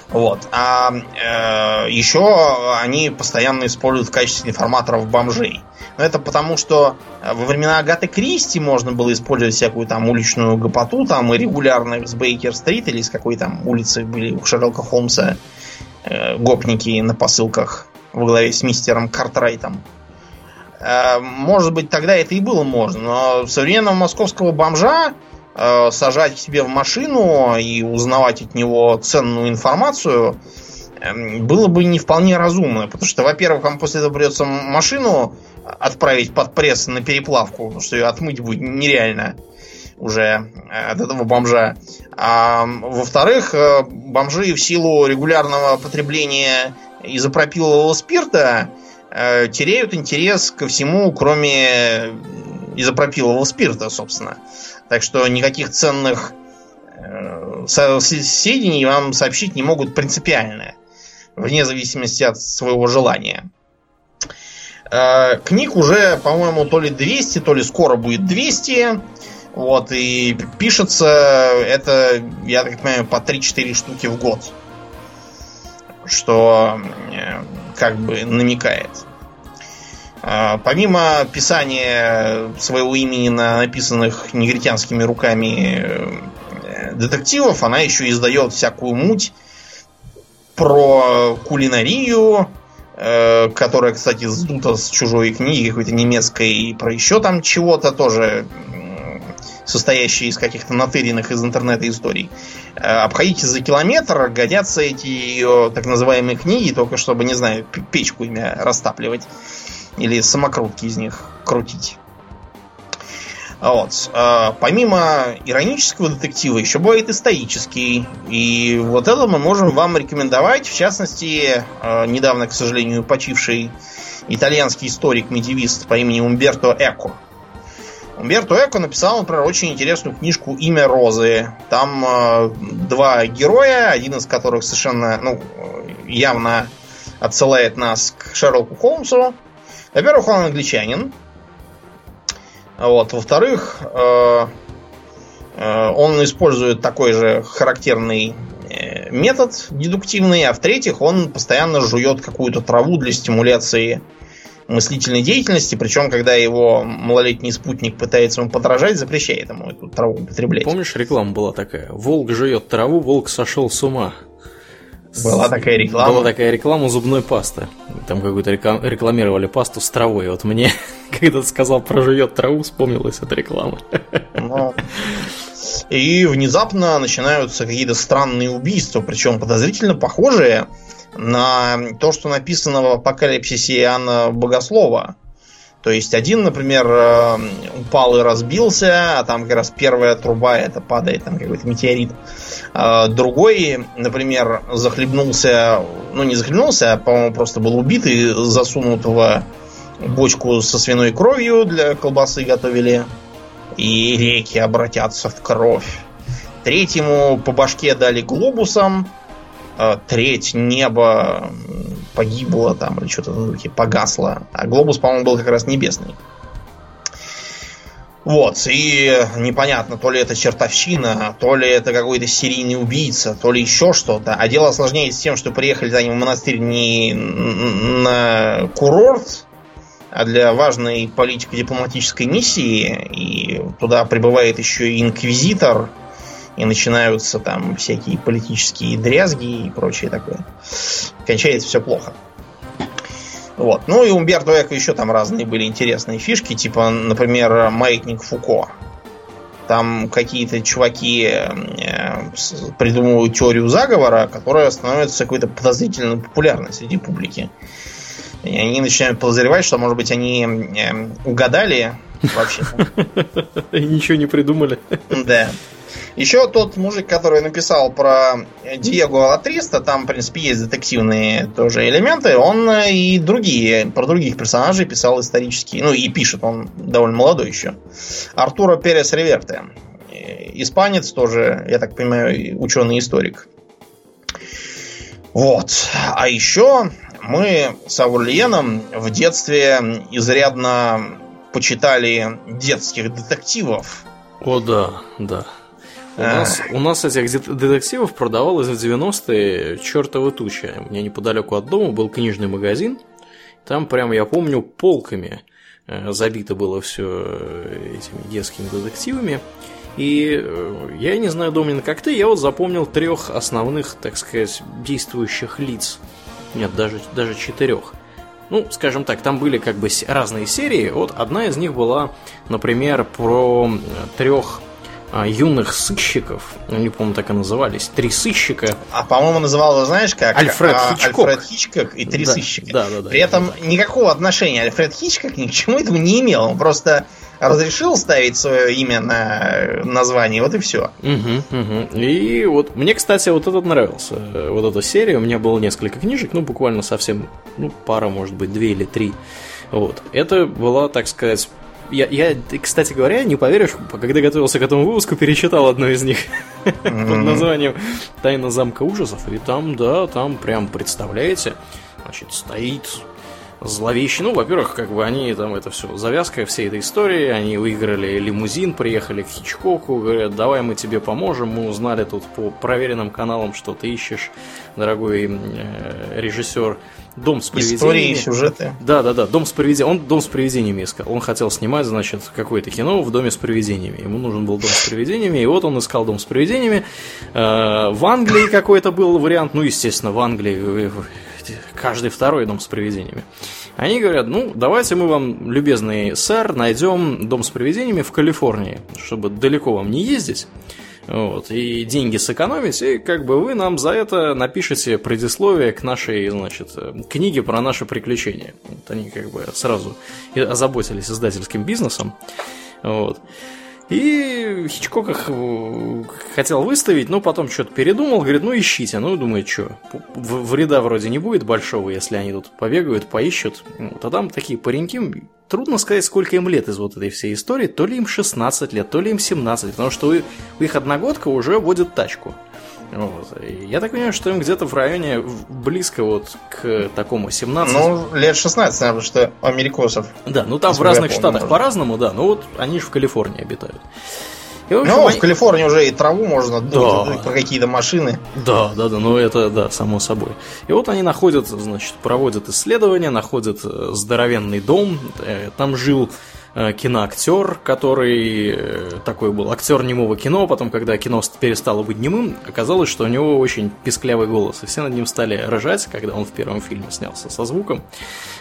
S2: Вот. А э, еще они постоянно используют в качестве информаторов бомжей. Но это потому, что во времена Агаты Кристи можно было использовать всякую там уличную гопоту, там и регулярно с Бейкер-стрит или с какой там улицы были у Шерлока Холмса э, гопники на посылках во главе с мистером Картрайтом. Э, может быть, тогда это и было можно, но современного московского бомжа Э, сажать к себе в машину и узнавать от него ценную информацию было бы не вполне разумно. Потому что, во-первых, вам после этого придется машину отправить под пресс на переплавку, потому что ее отмыть будет нереально уже э, от этого бомжа. А во-вторых, э, бомжи в силу регулярного потребления изопропилового спирта теряют интерес ко всему, кроме изопропилового спирта, собственно. Так что никаких ценных э, сведений вам сообщить не могут принципиально, вне зависимости от своего желания. Э, книг уже, по-моему, то ли 200, то ли скоро будет 200. Вот, и пишется это, я так понимаю, по 3-4 штуки в год. Что э, как бы намекает. А, помимо писания своего имени на написанных негритянскими руками э, детективов, она еще издает всякую муть про кулинарию, э, которая, кстати, сдута с чужой книги какой-то немецкой, и про еще там чего-то тоже состоящие из каких-то натыренных из интернета историй. Э, обходите за километр, годятся эти ее так называемые книги, только чтобы, не знаю, печку ими растапливать. Или самокрутки из них крутить. Вот. А, помимо иронического детектива, еще бывает исторический. И вот это мы можем вам рекомендовать. В частности, а, недавно, к сожалению, почивший итальянский историк-медивист по имени Умберто Эко. Умберто Эко написал, например, очень интересную книжку «Имя Розы». Там два героя, один из которых совершенно, ну, явно отсылает нас к Шерлоку Холмсу, во-первых, он англичанин. Вот. Во-вторых, э, э, он использует такой же характерный э, метод дедуктивный, а в-третьих, он постоянно жует какую-то траву для стимуляции мыслительной деятельности, причем, когда его малолетний спутник пытается ему подражать, запрещает ему эту траву употреблять.
S1: Помнишь, реклама была такая? Волк жует траву, волк сошел с ума.
S2: Была такая реклама.
S1: Была такая реклама зубной пасты. Там какую-то рекламировали пасту с травой. Вот мне, *laughs* когда ты сказал про жует траву, вспомнилась эта реклама. Ну, *laughs*
S2: и внезапно начинаются какие-то странные убийства, причем подозрительно похожие на то, что написано в апокалипсисе Иоанна Богослова. То есть один, например, э, упал и разбился, а там как раз первая труба это падает, там какой-то метеорит. А другой, например, захлебнулся, ну не захлебнулся, а, по-моему, просто был убит и засунут в бочку со свиной кровью для колбасы готовили. И реки обратятся в кровь. Третьему по башке дали глобусом, а треть неба погибла там или что-то в духе, погасла. А глобус, по-моему, был как раз небесный. Вот, и непонятно, то ли это чертовщина, то ли это какой-то серийный убийца, то ли еще что-то. А дело сложнее с тем, что приехали за ним в монастырь не на курорт, а для важной политико-дипломатической миссии. И туда прибывает еще и инквизитор, и начинаются там всякие политические дрязги и прочее такое. Кончается все плохо. Вот. Ну и у Умберто Эко еще там разные были интересные фишки, типа, например, маятник Фуко. Там какие-то чуваки э, придумывают теорию заговора, которая становится какой-то подозрительно популярной среди публики. И они начинают подозревать, что, может быть, они э, угадали вообще. *laughs*
S1: И ничего не придумали.
S2: Да. Еще тот мужик, который написал про Диего Латриста, там, в принципе, есть детективные тоже элементы, он и другие, про других персонажей писал исторические, ну и пишет, он довольно молодой еще. Артура Перес Реверте. испанец тоже, я так понимаю, ученый-историк. Вот. А еще мы с Аурлиеном в детстве изрядно почитали детских детективов.
S1: О, да, да. У нас, у нас этих детективов продавалось в 90-е чертова туча. У меня неподалеку от дома был книжный магазин. Там прям, я помню, полками э, забито было все э, этими детскими детективами. И э, я не знаю, Домнин, как ты, я вот запомнил трех основных, так сказать, действующих лиц. Нет, даже, даже четырех. Ну, скажем так, там были как бы разные серии. Вот одна из них была, например, про трех а, юных сыщиков, ну, не помню, так и назывались, три сыщика.
S2: А, по-моему, называл, знаешь, как?
S1: Альфред а, Хичкок.
S2: Альфред Хичкок и три
S1: да,
S2: сыщика.
S1: Да, да, да.
S2: При этом
S1: да.
S2: никакого отношения Альфред Хичкок ни к чему этому не имел. Он просто разрешил ставить свое имя на название, вот и все.
S1: Угу, угу. И вот мне, кстати, вот этот нравился. Вот эта серия. У меня было несколько книжек, ну, буквально совсем, ну, пара, может быть, две или три. Вот. Это была, так сказать, я, я, кстати говоря, не поверишь, когда готовился к этому выпуску, перечитал одну из них *laughs* под названием «Тайна замка ужасов». И там, да, там прям, представляете, значит, стоит зловещий. Ну, во-первых, как бы они там это все завязка всей этой истории. Они выиграли лимузин, приехали к Хичкоку, говорят, давай мы тебе поможем. Мы узнали тут по проверенным каналам, что ты ищешь, дорогой э, режиссер. Дом с привидениями.
S2: Истории, сюжеты.
S1: Да, да, да. Дом с привидениями. Он дом с привидениями искал. Он хотел снимать, значит, какое-то кино в доме с привидениями. Ему нужен был дом с привидениями, и вот он искал дом с привидениями. Э, в Англии какой-то был вариант. Ну, естественно, в Англии каждый второй дом с привидениями. Они говорят, ну, давайте мы вам, любезный сэр, найдем дом с привидениями в Калифорнии, чтобы далеко вам не ездить. Вот, и деньги сэкономить, и как бы вы нам за это напишите предисловие к нашей, значит, книге про наши приключения. Вот они как бы сразу озаботились издательским бизнесом. Вот. И Хичкок их э, хотел выставить, но потом что-то передумал, говорит, ну ищите. Ну, думает, что, вреда вроде не будет большого, если они тут побегают, поищут. Вот, а там такие пареньки, трудно сказать, сколько им лет из вот этой всей истории, то ли им 16 лет, то ли им 17, потому что у их одногодка уже водит тачку. Вот. Я так понимаю, что им где-то в районе близко вот к такому 17.
S2: Ну, лет 16, потому что америкосов.
S1: Да, ну там в разных штатах по-разному, да, ну вот они же в Калифорнии обитают.
S2: И, в общем, ну, они... в Калифорнии уже и траву можно да. дуть, про какие-то машины.
S1: Да, да, да, ну это, да, само собой. И вот они находят, значит, проводят исследования, находят э, здоровенный дом, э, там жил киноактер, который э, такой был актер немого кино, потом, когда кино перестало быть немым, оказалось, что у него очень писклявый голос, и все над ним стали рожать, когда он в первом фильме снялся со звуком.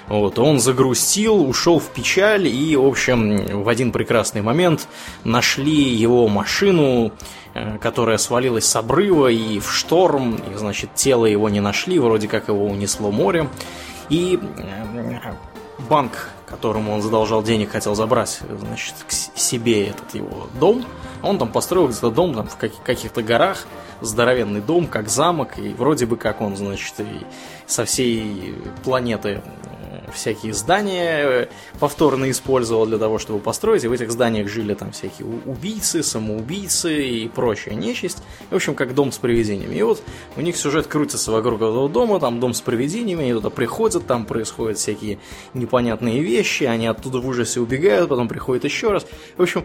S1: Вот, он загрустил, ушел в печаль, и, в общем, в один прекрасный момент нашли его машину, э, которая свалилась с обрыва и в шторм, и, значит, тело его не нашли, вроде как его унесло море. И банк, которому он задолжал денег, хотел забрать, значит, к себе этот его дом. Он там построил где-то дом там, в каких-то горах, здоровенный дом, как замок, и вроде бы как он, значит, и со всей планеты всякие здания э, повторно использовал для того, чтобы построить, и в этих зданиях жили там всякие убийцы, самоубийцы и прочая нечисть. В общем, как дом с привидениями. И вот у них сюжет крутится вокруг этого дома, там дом с привидениями, они туда приходят, там происходят всякие непонятные вещи, они оттуда в ужасе убегают, потом приходят еще раз. В общем,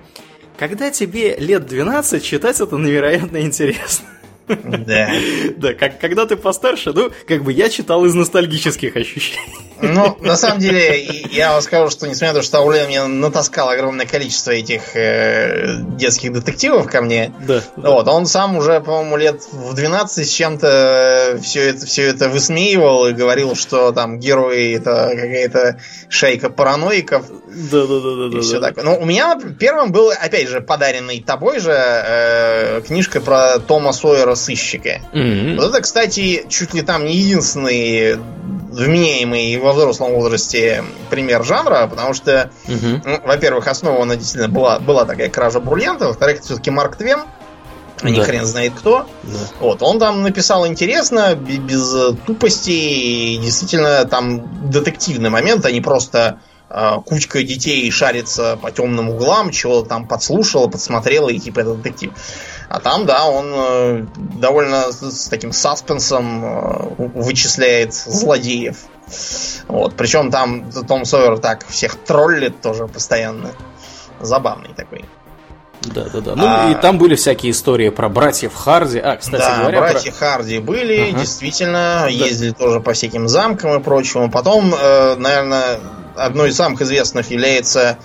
S1: когда тебе лет 12, читать это невероятно интересно.
S2: Да.
S1: Да, как, когда ты постарше, ну, как бы я читал из ностальгических ощущений.
S2: Ну, на самом деле, я вам скажу, что несмотря на то, что Ауле мне натаскал огромное количество этих э, детских детективов ко мне,
S1: да,
S2: вот, он сам уже, по-моему, лет в 12 с чем-то все это, все это высмеивал и говорил, что там герои это какая-то шейка параноиков.
S1: Да, да, да, да.
S2: И все
S1: да.
S2: такое. Но у меня первым был, опять же, подаренный тобой же э, книжка про Тома Сойера сыщика.
S1: Mm-hmm.
S2: Вот это, кстати, чуть ли там не единственный вменяемый во взрослом возрасте пример жанра, потому что,
S1: угу.
S2: ну, во-первых, основана действительно была, была такая кража бриллиантов, во-вторых, все-таки Марк Твен, а да. хрен знает кто.
S1: Да.
S2: Вот, он там написал интересно, без тупости, и действительно там детективный момент, а не просто э, кучка детей шарится по темным углам, чего-то там подслушала, подсмотрела, и типа это детектив. А там, да, он э, довольно с, таким саспенсом э, вычисляет злодеев. Вот. Причем там Том Сойер так всех троллит тоже постоянно. Забавный такой.
S1: Да, да, да. Ну а... и там были всякие истории про братьев Харди. А, кстати
S2: да,
S1: говоря.
S2: Братья про... Харди были, ага. действительно, да. ездили тоже по всяким замкам и прочему. Потом, э, наверное, одной из самых известных является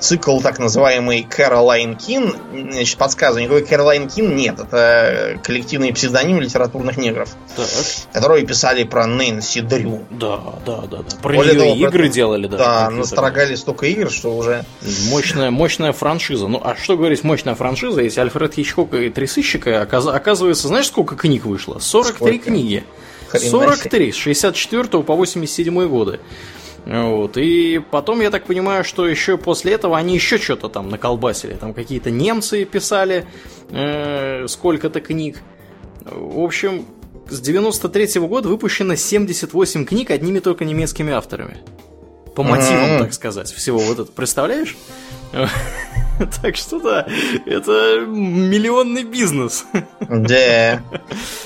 S2: цикл так называемый Кэролайн Кин. Значит, подсказываю, никакой Кэролайн Кин нет. Это коллективный псевдоним литературных негров, так. которые писали про Нэнси Дрю.
S1: Да, да, да. да. Про Более нее того, игры про... делали даже.
S2: Да, настрогали столько игр, что уже...
S1: Мощная, мощная франшиза. Ну, а что говорить мощная франшиза, если Альфред Хичкок и Три сыщика, оказывается, знаешь, сколько книг вышло? 43 сколько? книги. 43, с 64 по 87 годы. Вот. И потом, я так понимаю, что еще после этого они еще что-то там наколбасили. Там какие-то немцы писали э, сколько-то книг. В общем, с 93 -го года выпущено 78 книг одними только немецкими авторами. По мотивам, mm-hmm. так сказать, всего вот это. Представляешь? *laughs* Так что да, это миллионный бизнес.
S2: Да.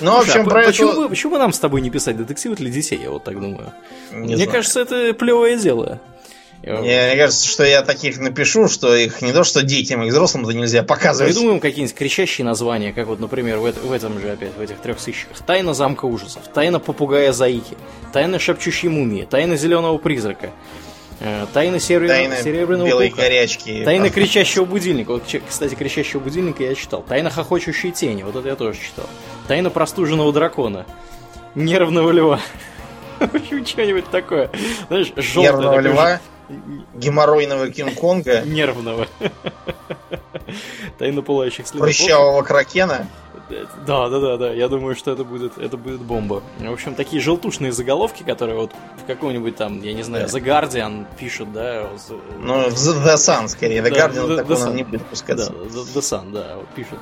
S2: Ну, в общем, а про
S1: почему, это... почему нам с тобой не писать детективы для детей, я вот так думаю? Не Мне кажется, это плевое дело.
S2: Мне кажется, что я таких напишу, что их не то, что детям, и взрослым-то нельзя показывать.
S1: Придумаем какие-нибудь кричащие названия, как вот, например, в, в этом же опять, в этих трех сыщиках. Тайна замка ужасов, тайна попугая Заики, тайна шепчущей мумии, тайна зеленого призрака, Э, Тайна серебряного,
S2: Тайна серебряного белой паука. горячки.
S1: Тайна кричащего будильника. Вот, кстати, кричащего будильника я читал. Тайна хохочущей тени. Вот это я тоже читал. Тайна простуженного дракона. Нервного льва. *laughs* Общем, что-нибудь такое.
S2: Знаешь, желтое. Нервного льва? Геморройного Кинг-Конга? *laughs*
S1: Нервного. *laughs* Тайна пылающих
S2: следов. Прыщавого кракена?
S1: Да, да, да, да. Я думаю, что это будет, это будет бомба. В общем, такие желтушные заголовки, которые вот в каком-нибудь там, я не знаю, The Guardian пишут, да.
S2: Ну, в The Sun скорее. The Guardian The, The не будет пускаться.
S1: Да, The, The Sun, да, вот пишут.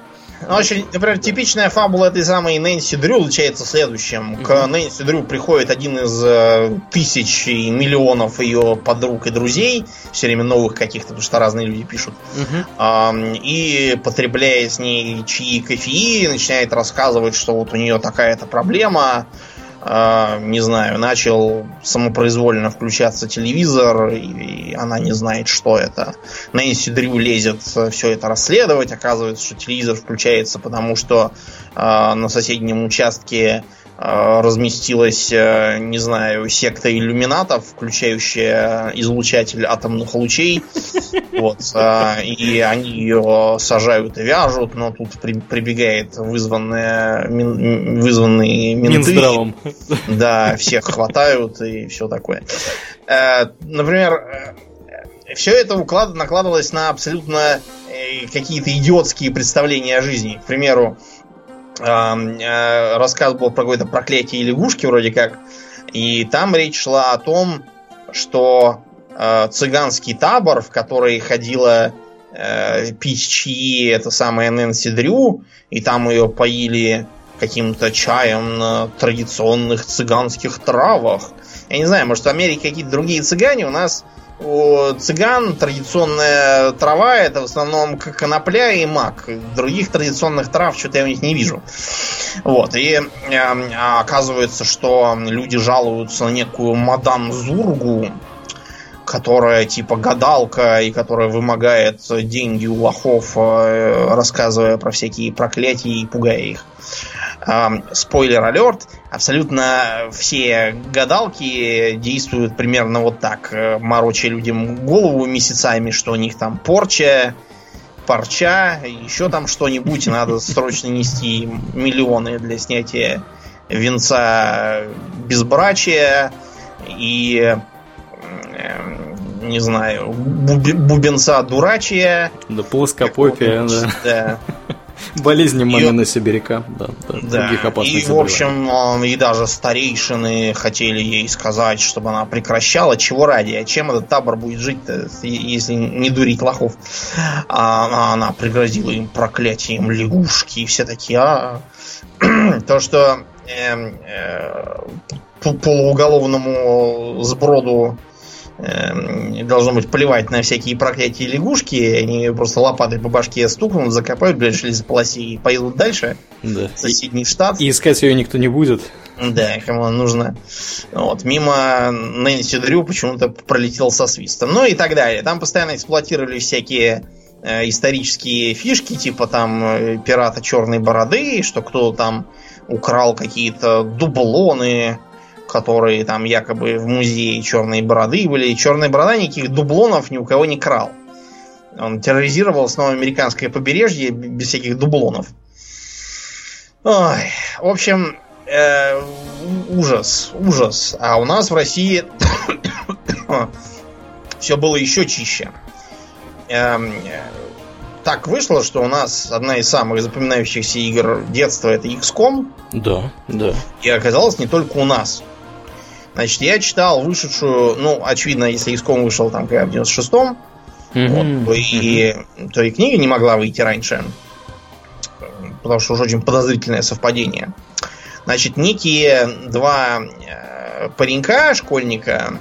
S2: Ну, очень, например, типичная фабула этой самой Нэнси Дрю заключается в следующем. Mm-hmm. К Нэнси Дрю приходит один из э, тысяч и миллионов ее подруг и друзей, все время новых каких-то, потому что разные люди пишут, mm-hmm. э, и потребляя с ней чаи кофеи, начинает рассказывать, что вот у нее такая-то проблема, э, не знаю, начал самопроизвольно включаться телевизор, и, и она не знает, что это. Нэнси Дрю лезет все это расследовать, оказывается, что телевизор включается, потому что э, на соседнем участке Э, разместилась, э, не знаю, секта иллюминатов, включающая излучатель атомных лучей. *laughs* Вот, э, и они ее сажают и вяжут, но тут при, прибегает вызванные, вызванные менты. Минздравом. Да, всех хватают и все такое. Например, все это уклад, накладывалось на абсолютно какие-то идиотские представления о жизни. К примеру, Э, рассказ был про какое-то проклятие лягушки вроде как. И там речь шла о том, что э, цыганский табор, в который ходила э, пить чаи, это самая Нэнси Дрю, и там ее поили каким-то чаем на традиционных цыганских травах. Я не знаю, может в Америке какие-то другие цыгане, у нас у цыган традиционная трава это в основном конопля и мак. Других традиционных трав что-то я у них не вижу. Вот. И э, оказывается, что люди жалуются на некую мадам Зургу, которая типа гадалка и которая вымогает деньги у лохов, э, рассказывая про всякие проклятия и пугая их. Спойлер алерт, абсолютно все гадалки действуют примерно вот так, э, мороча людям голову месяцами, что у них там порча, парча, еще там что-нибудь, надо срочно нести миллионы для снятия венца безбрачия и не знаю, бубенца дурачия.
S1: Да плоскопопия, да. да. *laughs* Болезни Мамина Сибиряка, да, да,
S2: да. других опасных И, в общем, и даже старейшины хотели ей сказать, чтобы она прекращала. Чего ради? А чем этот табор будет жить если не дурить лохов? А она пригрозила им проклятием лягушки, и все такие, а... *clears throat* То, что э, э, полууголовному сброду э, должно быть плевать на всякие проклятия лягушки, они просто лопатой по башке стукнут, закопают, блядь, полосе и поедут дальше.
S1: Да.
S2: В соседний штат.
S1: И искать ее никто не будет.
S2: Да, кому она нужна. Вот, мимо Нэнси Дрю почему-то пролетел со свистом. Ну и так далее. Там постоянно эксплуатировали всякие э, исторические фишки, типа там э, пирата черной бороды, что кто-то там украл какие-то дублоны, которые там якобы в музее черной бороды были. И черная борода никаких дублонов ни у кого не крал. Он терроризировал снова американское побережье без всяких дублонов. Ой, в общем, э, ужас, ужас. А у нас в России *coughs* все было еще чище. Эм, так вышло, что у нас одна из самых запоминающихся игр детства это XCOM.
S1: Да, да.
S2: И оказалось не только у нас. Значит, я читал вышедшую, ну, очевидно, если XCOM вышел там когда в 96-м, mm-hmm. вот, то, и, то и книга не могла выйти раньше. Потому что уж очень подозрительное совпадение. Значит, некие два э, паренька, школьника,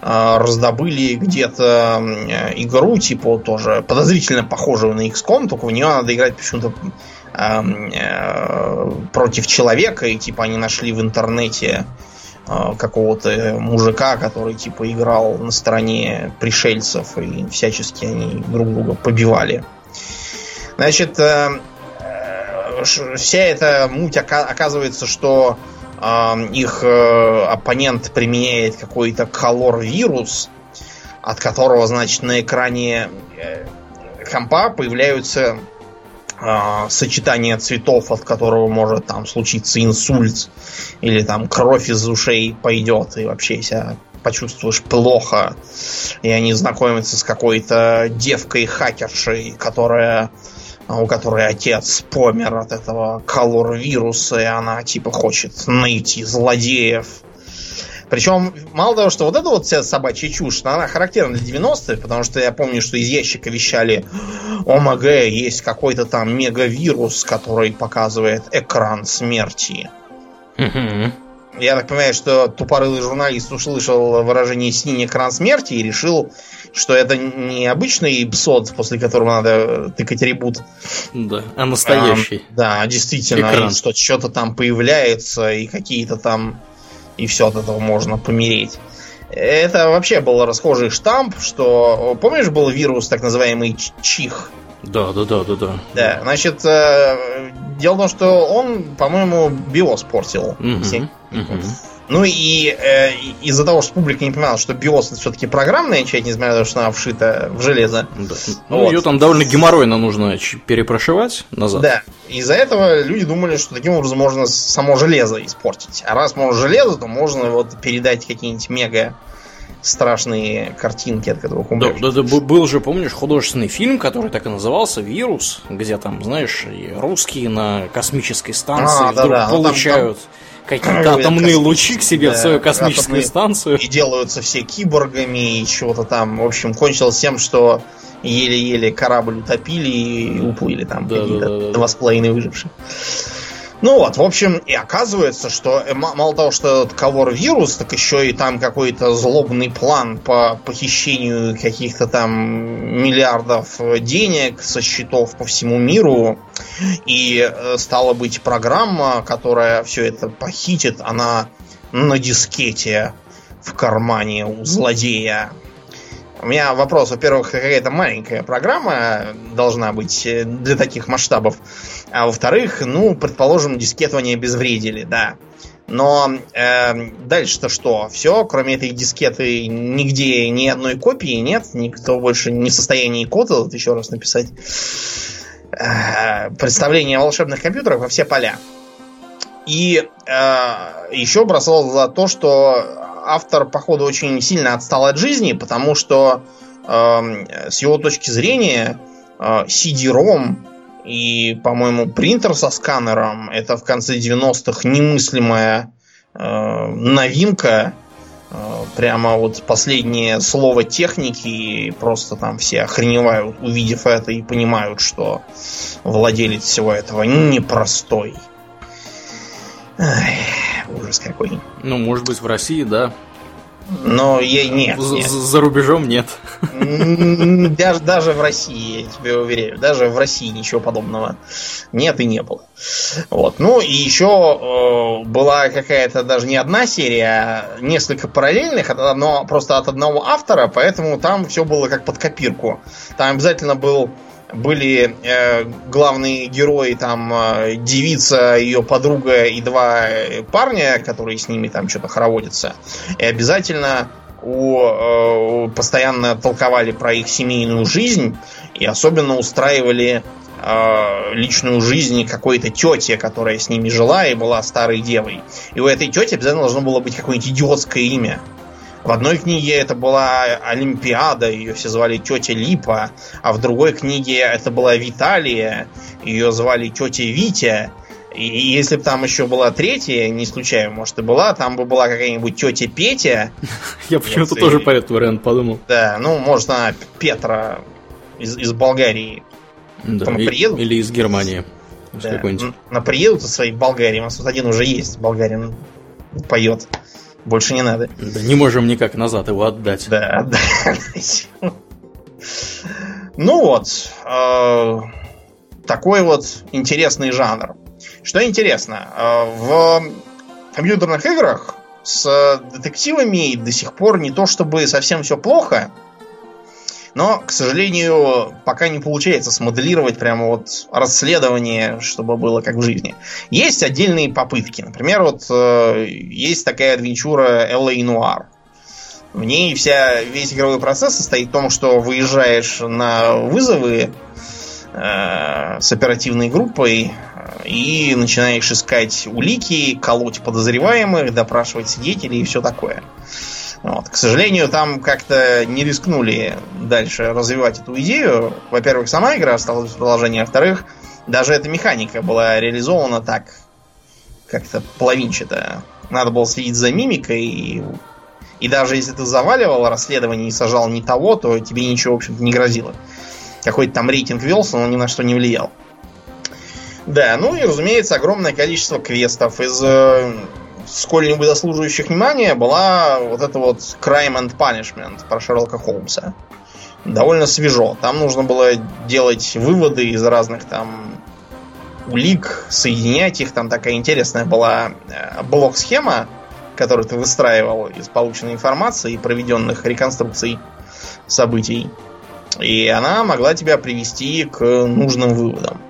S2: э, раздобыли где-то э, игру, типа тоже подозрительно похожую на XCOM, только в нее надо играть почему-то против человека, и типа они нашли в интернете какого-то мужика, который типа играл на стороне пришельцев, и всячески они друг друга побивали. Значит, вся эта муть оказывается, что э, их э, оппонент применяет какой-то колор-вирус, от которого, значит, на экране э, компа появляются э, сочетания цветов, от которого может там случиться инсульт, или там кровь из ушей пойдет, и вообще себя почувствуешь плохо. И они знакомятся с какой-то девкой-хакершей, которая а у которой отец помер от этого колор-вируса, и она типа хочет найти злодеев. Причем, мало того, что вот эта вот вся собачья чушь, она характерна для 90-х, потому что я помню, что из ящика вещали ОМГ, есть какой-то там мегавирус, который показывает экран смерти. Я так понимаю, что тупорылый журналист услышал выражение «синий экран смерти» и решил что это не обычный псот, после которого надо тыкать ребут.
S1: Да, а настоящий.
S2: А, да, действительно, Экран. что что-то там появляется, и какие-то там... И все от этого можно помереть. Это вообще был расхожий штамп, что... Помнишь, был вирус, так называемый чих?
S1: Да, да, да, да, да.
S2: Да, значит, э, дело в том, что он, по-моему, биос портил. Угу, угу. Ну и э, из-за того, что публика не понимала, что BIOS это все-таки программная часть, несмотря на то, что она вшита в железо.
S1: Да. Ну, вот. ее там довольно геморройно нужно перепрошивать назад.
S2: Да. Из-за этого люди думали, что таким образом можно само железо испортить. А раз можно железо, то можно вот передать какие-нибудь мега страшные картинки, от которых умрешь.
S1: Да, да, да, был же, помнишь, художественный фильм, который так и назывался «Вирус», где там, знаешь, русские на космической станции а, вдруг да, да. получают... Ну, там, там какие-то атомные лучи к себе да, в свою космическую атомные, станцию.
S2: И делаются все киборгами и чего-то там. В общем, кончилось тем, что еле-еле корабль утопили и уплыли там да, какие-то да, да, два с половиной выживших. Ну вот, в общем, и оказывается, что э, мало того, что этот ковор вирус, так еще и там какой-то злобный план по похищению каких-то там миллиардов денег со счетов по всему миру. И э, стала быть программа, которая все это похитит, она на дискете в кармане у злодея. У меня вопрос, во-первых, какая-то маленькая программа должна быть э, для таких масштабов. А во-вторых, ну, предположим, дискету не обезвредили, да. Но э, дальше-то что? Все, кроме этой дискеты, нигде ни одной копии нет, никто больше не в состоянии код этот еще раз написать. Э, представление о волшебных компьютерах во все поля. И э, еще бросал за то, что автор, походу, очень сильно отстал от жизни, потому что э, с его точки зрения э, CD-ROM и, по-моему, принтер со сканером это в конце 90-х немыслимая э, новинка. Э, прямо вот последнее слово техники, и просто там все охреневают, увидев это, и понимают, что владелец всего этого непростой. Ай, ужас какой.
S1: Ну, может быть, в России, да.
S2: Но ей нет,
S1: нет. За рубежом нет.
S2: Даже, даже в России, я тебе уверяю, даже в России ничего подобного нет и не было. Вот. Ну и еще э, была какая-то даже не одна серия, а несколько параллельных, но просто от одного автора, поэтому там все было как под копирку. Там обязательно был были э, главные герои, там э, девица, ее подруга и два э, парня, которые с ними там что-то хороводятся. И обязательно у, э, постоянно толковали про их семейную жизнь и особенно устраивали э, личную жизнь какой-то тети, которая с ними жила и была старой девой. И у этой тети обязательно должно было быть какое-нибудь идиотское имя. В одной книге это была Олимпиада, ее все звали тетя Липа, а в другой книге это была Виталия, ее звали тетя Витя. И если бы там еще была третья, не исключаю, может и была, там бы была какая-нибудь тетя Петя. *laughs*
S1: Я почему-то тоже по этот вариант подумал.
S2: Да, ну, может, она Петра из, Болгарии.
S1: Там приедут. Или из Германии.
S2: Да. На приедут из своей Болгарии. У нас тут один уже есть, болгарин поет. Больше не надо.
S1: Да не можем никак назад его отдать.
S2: Да, да. Ну вот, э, такой вот интересный жанр. Что интересно, э, в компьютерных играх с детективами до сих пор не то чтобы совсем все плохо, но, к сожалению, пока не получается смоделировать прямо вот расследование, чтобы было как в жизни. Есть отдельные попытки. Например, вот э, есть такая адвенчура LA Noir. В ней вся, весь игровой процесс состоит в том, что выезжаешь на вызовы э, с оперативной группой э, и начинаешь искать улики, колоть подозреваемых, допрашивать свидетелей и все такое. Вот. К сожалению, там как-то не рискнули дальше развивать эту идею. Во-первых, сама игра осталась в продолжении, а во-вторых, даже эта механика была реализована так, как-то половинчато. Надо было следить за мимикой, и, и даже если ты заваливал расследование и сажал не того, то тебе ничего, в общем-то, не грозило. Какой-то там рейтинг велся, но ни на что не влиял. Да, ну и, разумеется, огромное количество квестов из э, сколь-нибудь заслуживающих внимания была вот эта вот Crime and Punishment про Шерлока Холмса. Довольно свежо. Там нужно было делать выводы из разных там улик, соединять их. Там такая интересная была э, блок-схема, которую ты выстраивал из полученной информации и проведенных реконструкций событий. И она могла тебя привести к нужным выводам.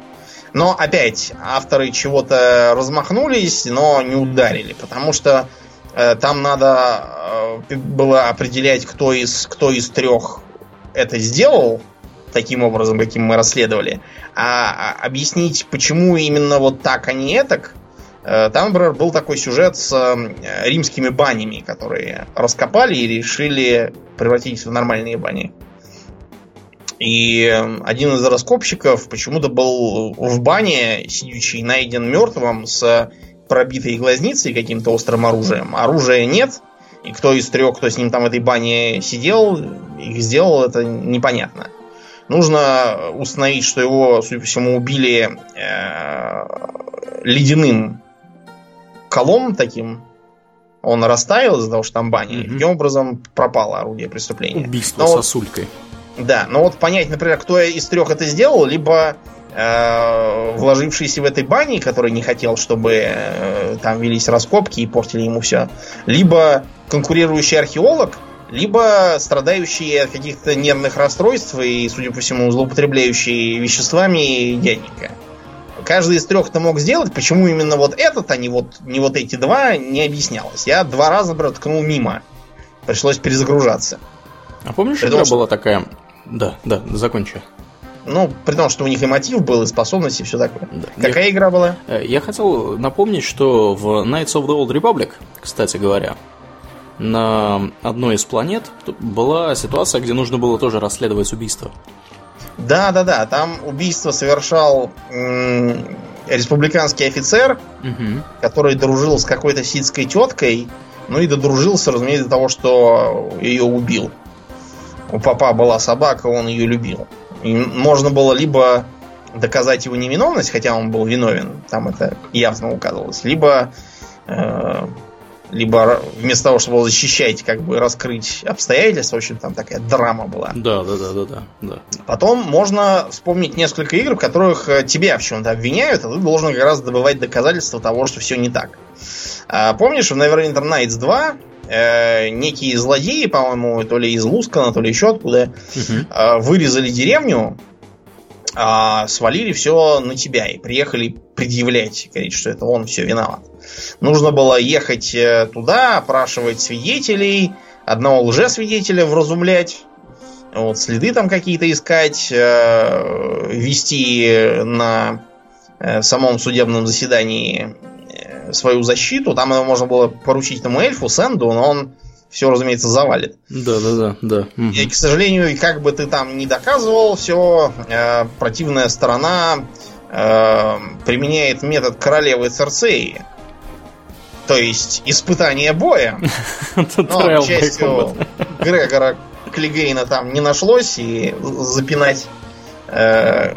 S2: Но опять, авторы чего-то размахнулись, но не ударили, потому что э, там надо э, было определять, кто из, кто из трех это сделал, таким образом, каким мы расследовали, а, а объяснить, почему именно вот так, а не этак, э, там, например, был такой сюжет с э, римскими банями, которые раскопали и решили превратить в нормальные бани. И эм, один из раскопщиков почему-то был в бане, сидящий, найден мертвым с пробитой глазницей каким-то острым оружием. Оружия нет, и кто из трех, кто с ним там в этой бане сидел, их сделал, это непонятно. Нужно установить, что его, судя по всему, убили э, ледяным колом таким. Он растаял из-за того, что там баня. Mm-hmm. И таким образом пропало орудие преступления.
S1: Убийство Но сосулькой. Вот,
S2: да, но вот понять, например, кто из трех это сделал, либо э, вложившийся в этой бане, который не хотел, чтобы э, там велись раскопки и портили ему все, либо конкурирующий археолог, либо страдающий от каких-то нервных расстройств и, судя по всему, злоупотребляющий веществами дяденька. Каждый из трех это мог сделать, почему именно вот этот, а не вот, не вот эти два, не объяснялось. Я два раза, например, ткнул мимо. Пришлось перезагружаться.
S1: А помнишь, При игра что... была такая да, да, закончи.
S2: Ну, при том, что у них и мотив был, и способности, и все такое. Да. Какая я, игра была?
S1: Э, я хотел напомнить, что в Knights of the Old Republic, кстати говоря, на одной из планет была ситуация, где нужно было тоже расследовать убийство.
S2: Да, да, да. Там убийство совершал м- республиканский офицер, угу. который дружил с какой-то ситской теткой. Ну и додружился, разумеется, до того, что ее убил у папа была собака, он ее любил. И можно было либо доказать его невиновность, хотя он был виновен, там это явно указывалось, либо э, либо вместо того, чтобы его защищать, как бы раскрыть обстоятельства, в общем, там такая драма была.
S1: Да, да, да, да, да. да.
S2: Потом можно вспомнить несколько игр, в которых э, тебя в чем-то обвиняют, а ты должен как раз добывать доказательства того, что все не так. А, помнишь, в Neverwinter Nights 2 э, некие злодеи, по-моему, то ли из Лускана, то ли еще откуда, угу. э, вырезали деревню, э, свалили все на тебя и приехали предъявлять, говорить, что это он все виноват. Нужно было ехать э, туда, опрашивать свидетелей, одного лжесвидетеля вразумлять, вот, следы там какие-то искать, э, вести на э, самом судебном заседании свою защиту. Там его можно было поручить этому эльфу, Сэнду, но он все, разумеется, завалит.
S1: Да, да, да, да.
S2: И, к сожалению, как бы ты там ни доказывал, все, э, противная сторона э, применяет метод королевы Церцеи. То есть испытание боя. *laughs* Но, к счастью, Грегора Клигейна там не нашлось, и запинать э,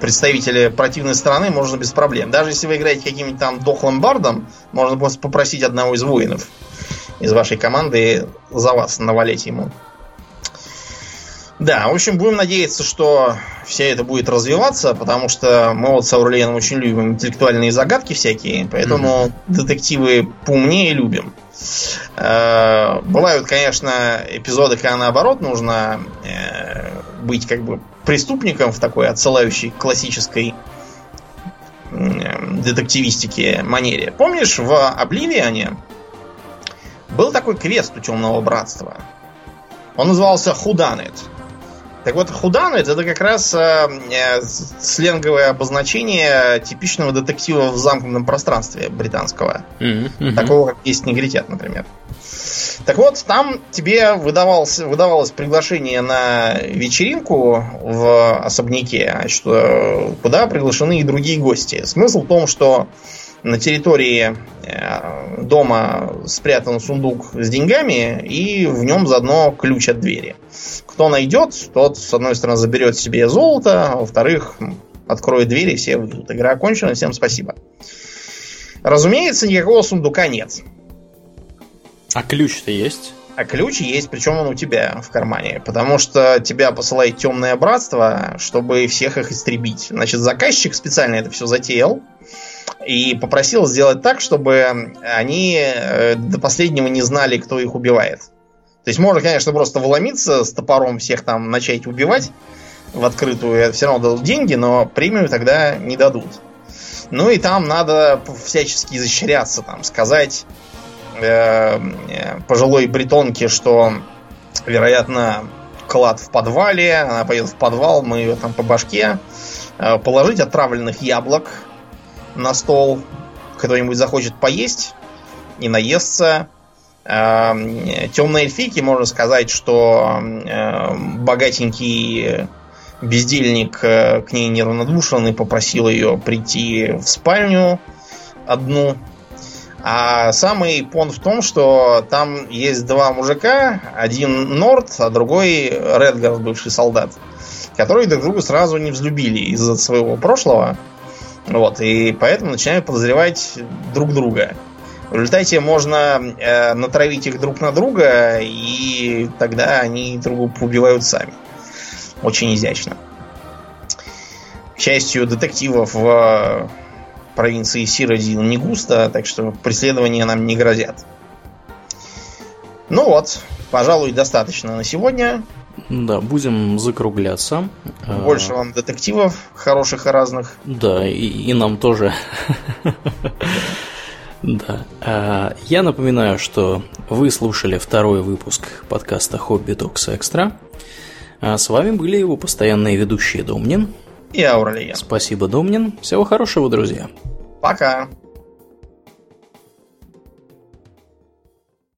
S2: представителя противной стороны можно без проблем. Даже если вы играете каким-нибудь там дохлым бардом, можно просто попросить одного из воинов из вашей команды за вас навалить ему. Да, в общем, будем надеяться, что все это будет развиваться, потому что мы вот с Аурлиеном очень любим интеллектуальные загадки всякие, поэтому mm-hmm. детективы поумнее любим. Э, бывают, конечно, эпизоды, когда наоборот нужно э, быть как бы преступником в такой отсылающей классической детективистике манере. Помнишь, в Обливиане был такой квест у Темного Братства? Он назывался Худанет. Так вот, худанет это как раз э, э, сленговое обозначение типичного детектива в замкнутом пространстве британского. Mm-hmm. Такого, как есть негритят, например. Так вот, там тебе выдавалось, выдавалось приглашение на вечеринку в особняке, что, куда приглашены и другие гости. Смысл в том, что на территории э, дома спрятан сундук с деньгами, и в нем заодно ключ от двери. Кто найдет, тот, с одной стороны, заберет себе золото, а во-вторых, откроет двери, и все выйдут. Игра окончена, всем спасибо. Разумеется, никакого сундука нет.
S1: А ключ-то есть?
S2: А ключ есть, причем он у тебя в кармане. Потому что тебя посылает темное братство, чтобы всех их истребить. Значит, заказчик специально это все затеял и попросил сделать так, чтобы они э, до последнего не знали, кто их убивает. То есть можно, конечно, просто вломиться с топором всех там начать убивать в открытую, все равно дадут деньги, но премию тогда не дадут. Ну и там надо всячески изощряться, там, сказать э, пожилой бретонке, что, вероятно, клад в подвале, она пойдет в подвал, мы ее там по башке, э, положить отравленных яблок на стол, кто-нибудь захочет поесть и наесться, Эм, Темной эльфийке можно сказать, что эм, богатенький бездельник э, к ней неравнодушен и попросил ее прийти в спальню одну. А самый пон в том, что там есть два мужика, один Норд, а другой Редгард, бывший солдат, которые друг друга сразу не взлюбили из-за своего прошлого. Вот, и поэтому начинают подозревать друг друга. В результате можно э, натравить их друг на друга, и тогда они друг друга убивают сами. Очень изящно. К счастью, детективов в провинции Сиродил не густо, так что преследования нам не грозят. Ну вот, пожалуй, достаточно на сегодня.
S1: Да, будем закругляться.
S2: Больше вам детективов хороших и разных.
S1: Да, и, и нам тоже. Да. А, я напоминаю, что вы слушали второй выпуск подкаста Хобби Токс Экстра. А с вами были его постоянные ведущие Домнин
S2: и Ауралия.
S1: Спасибо, Домнин. Всего хорошего, друзья.
S2: Пока.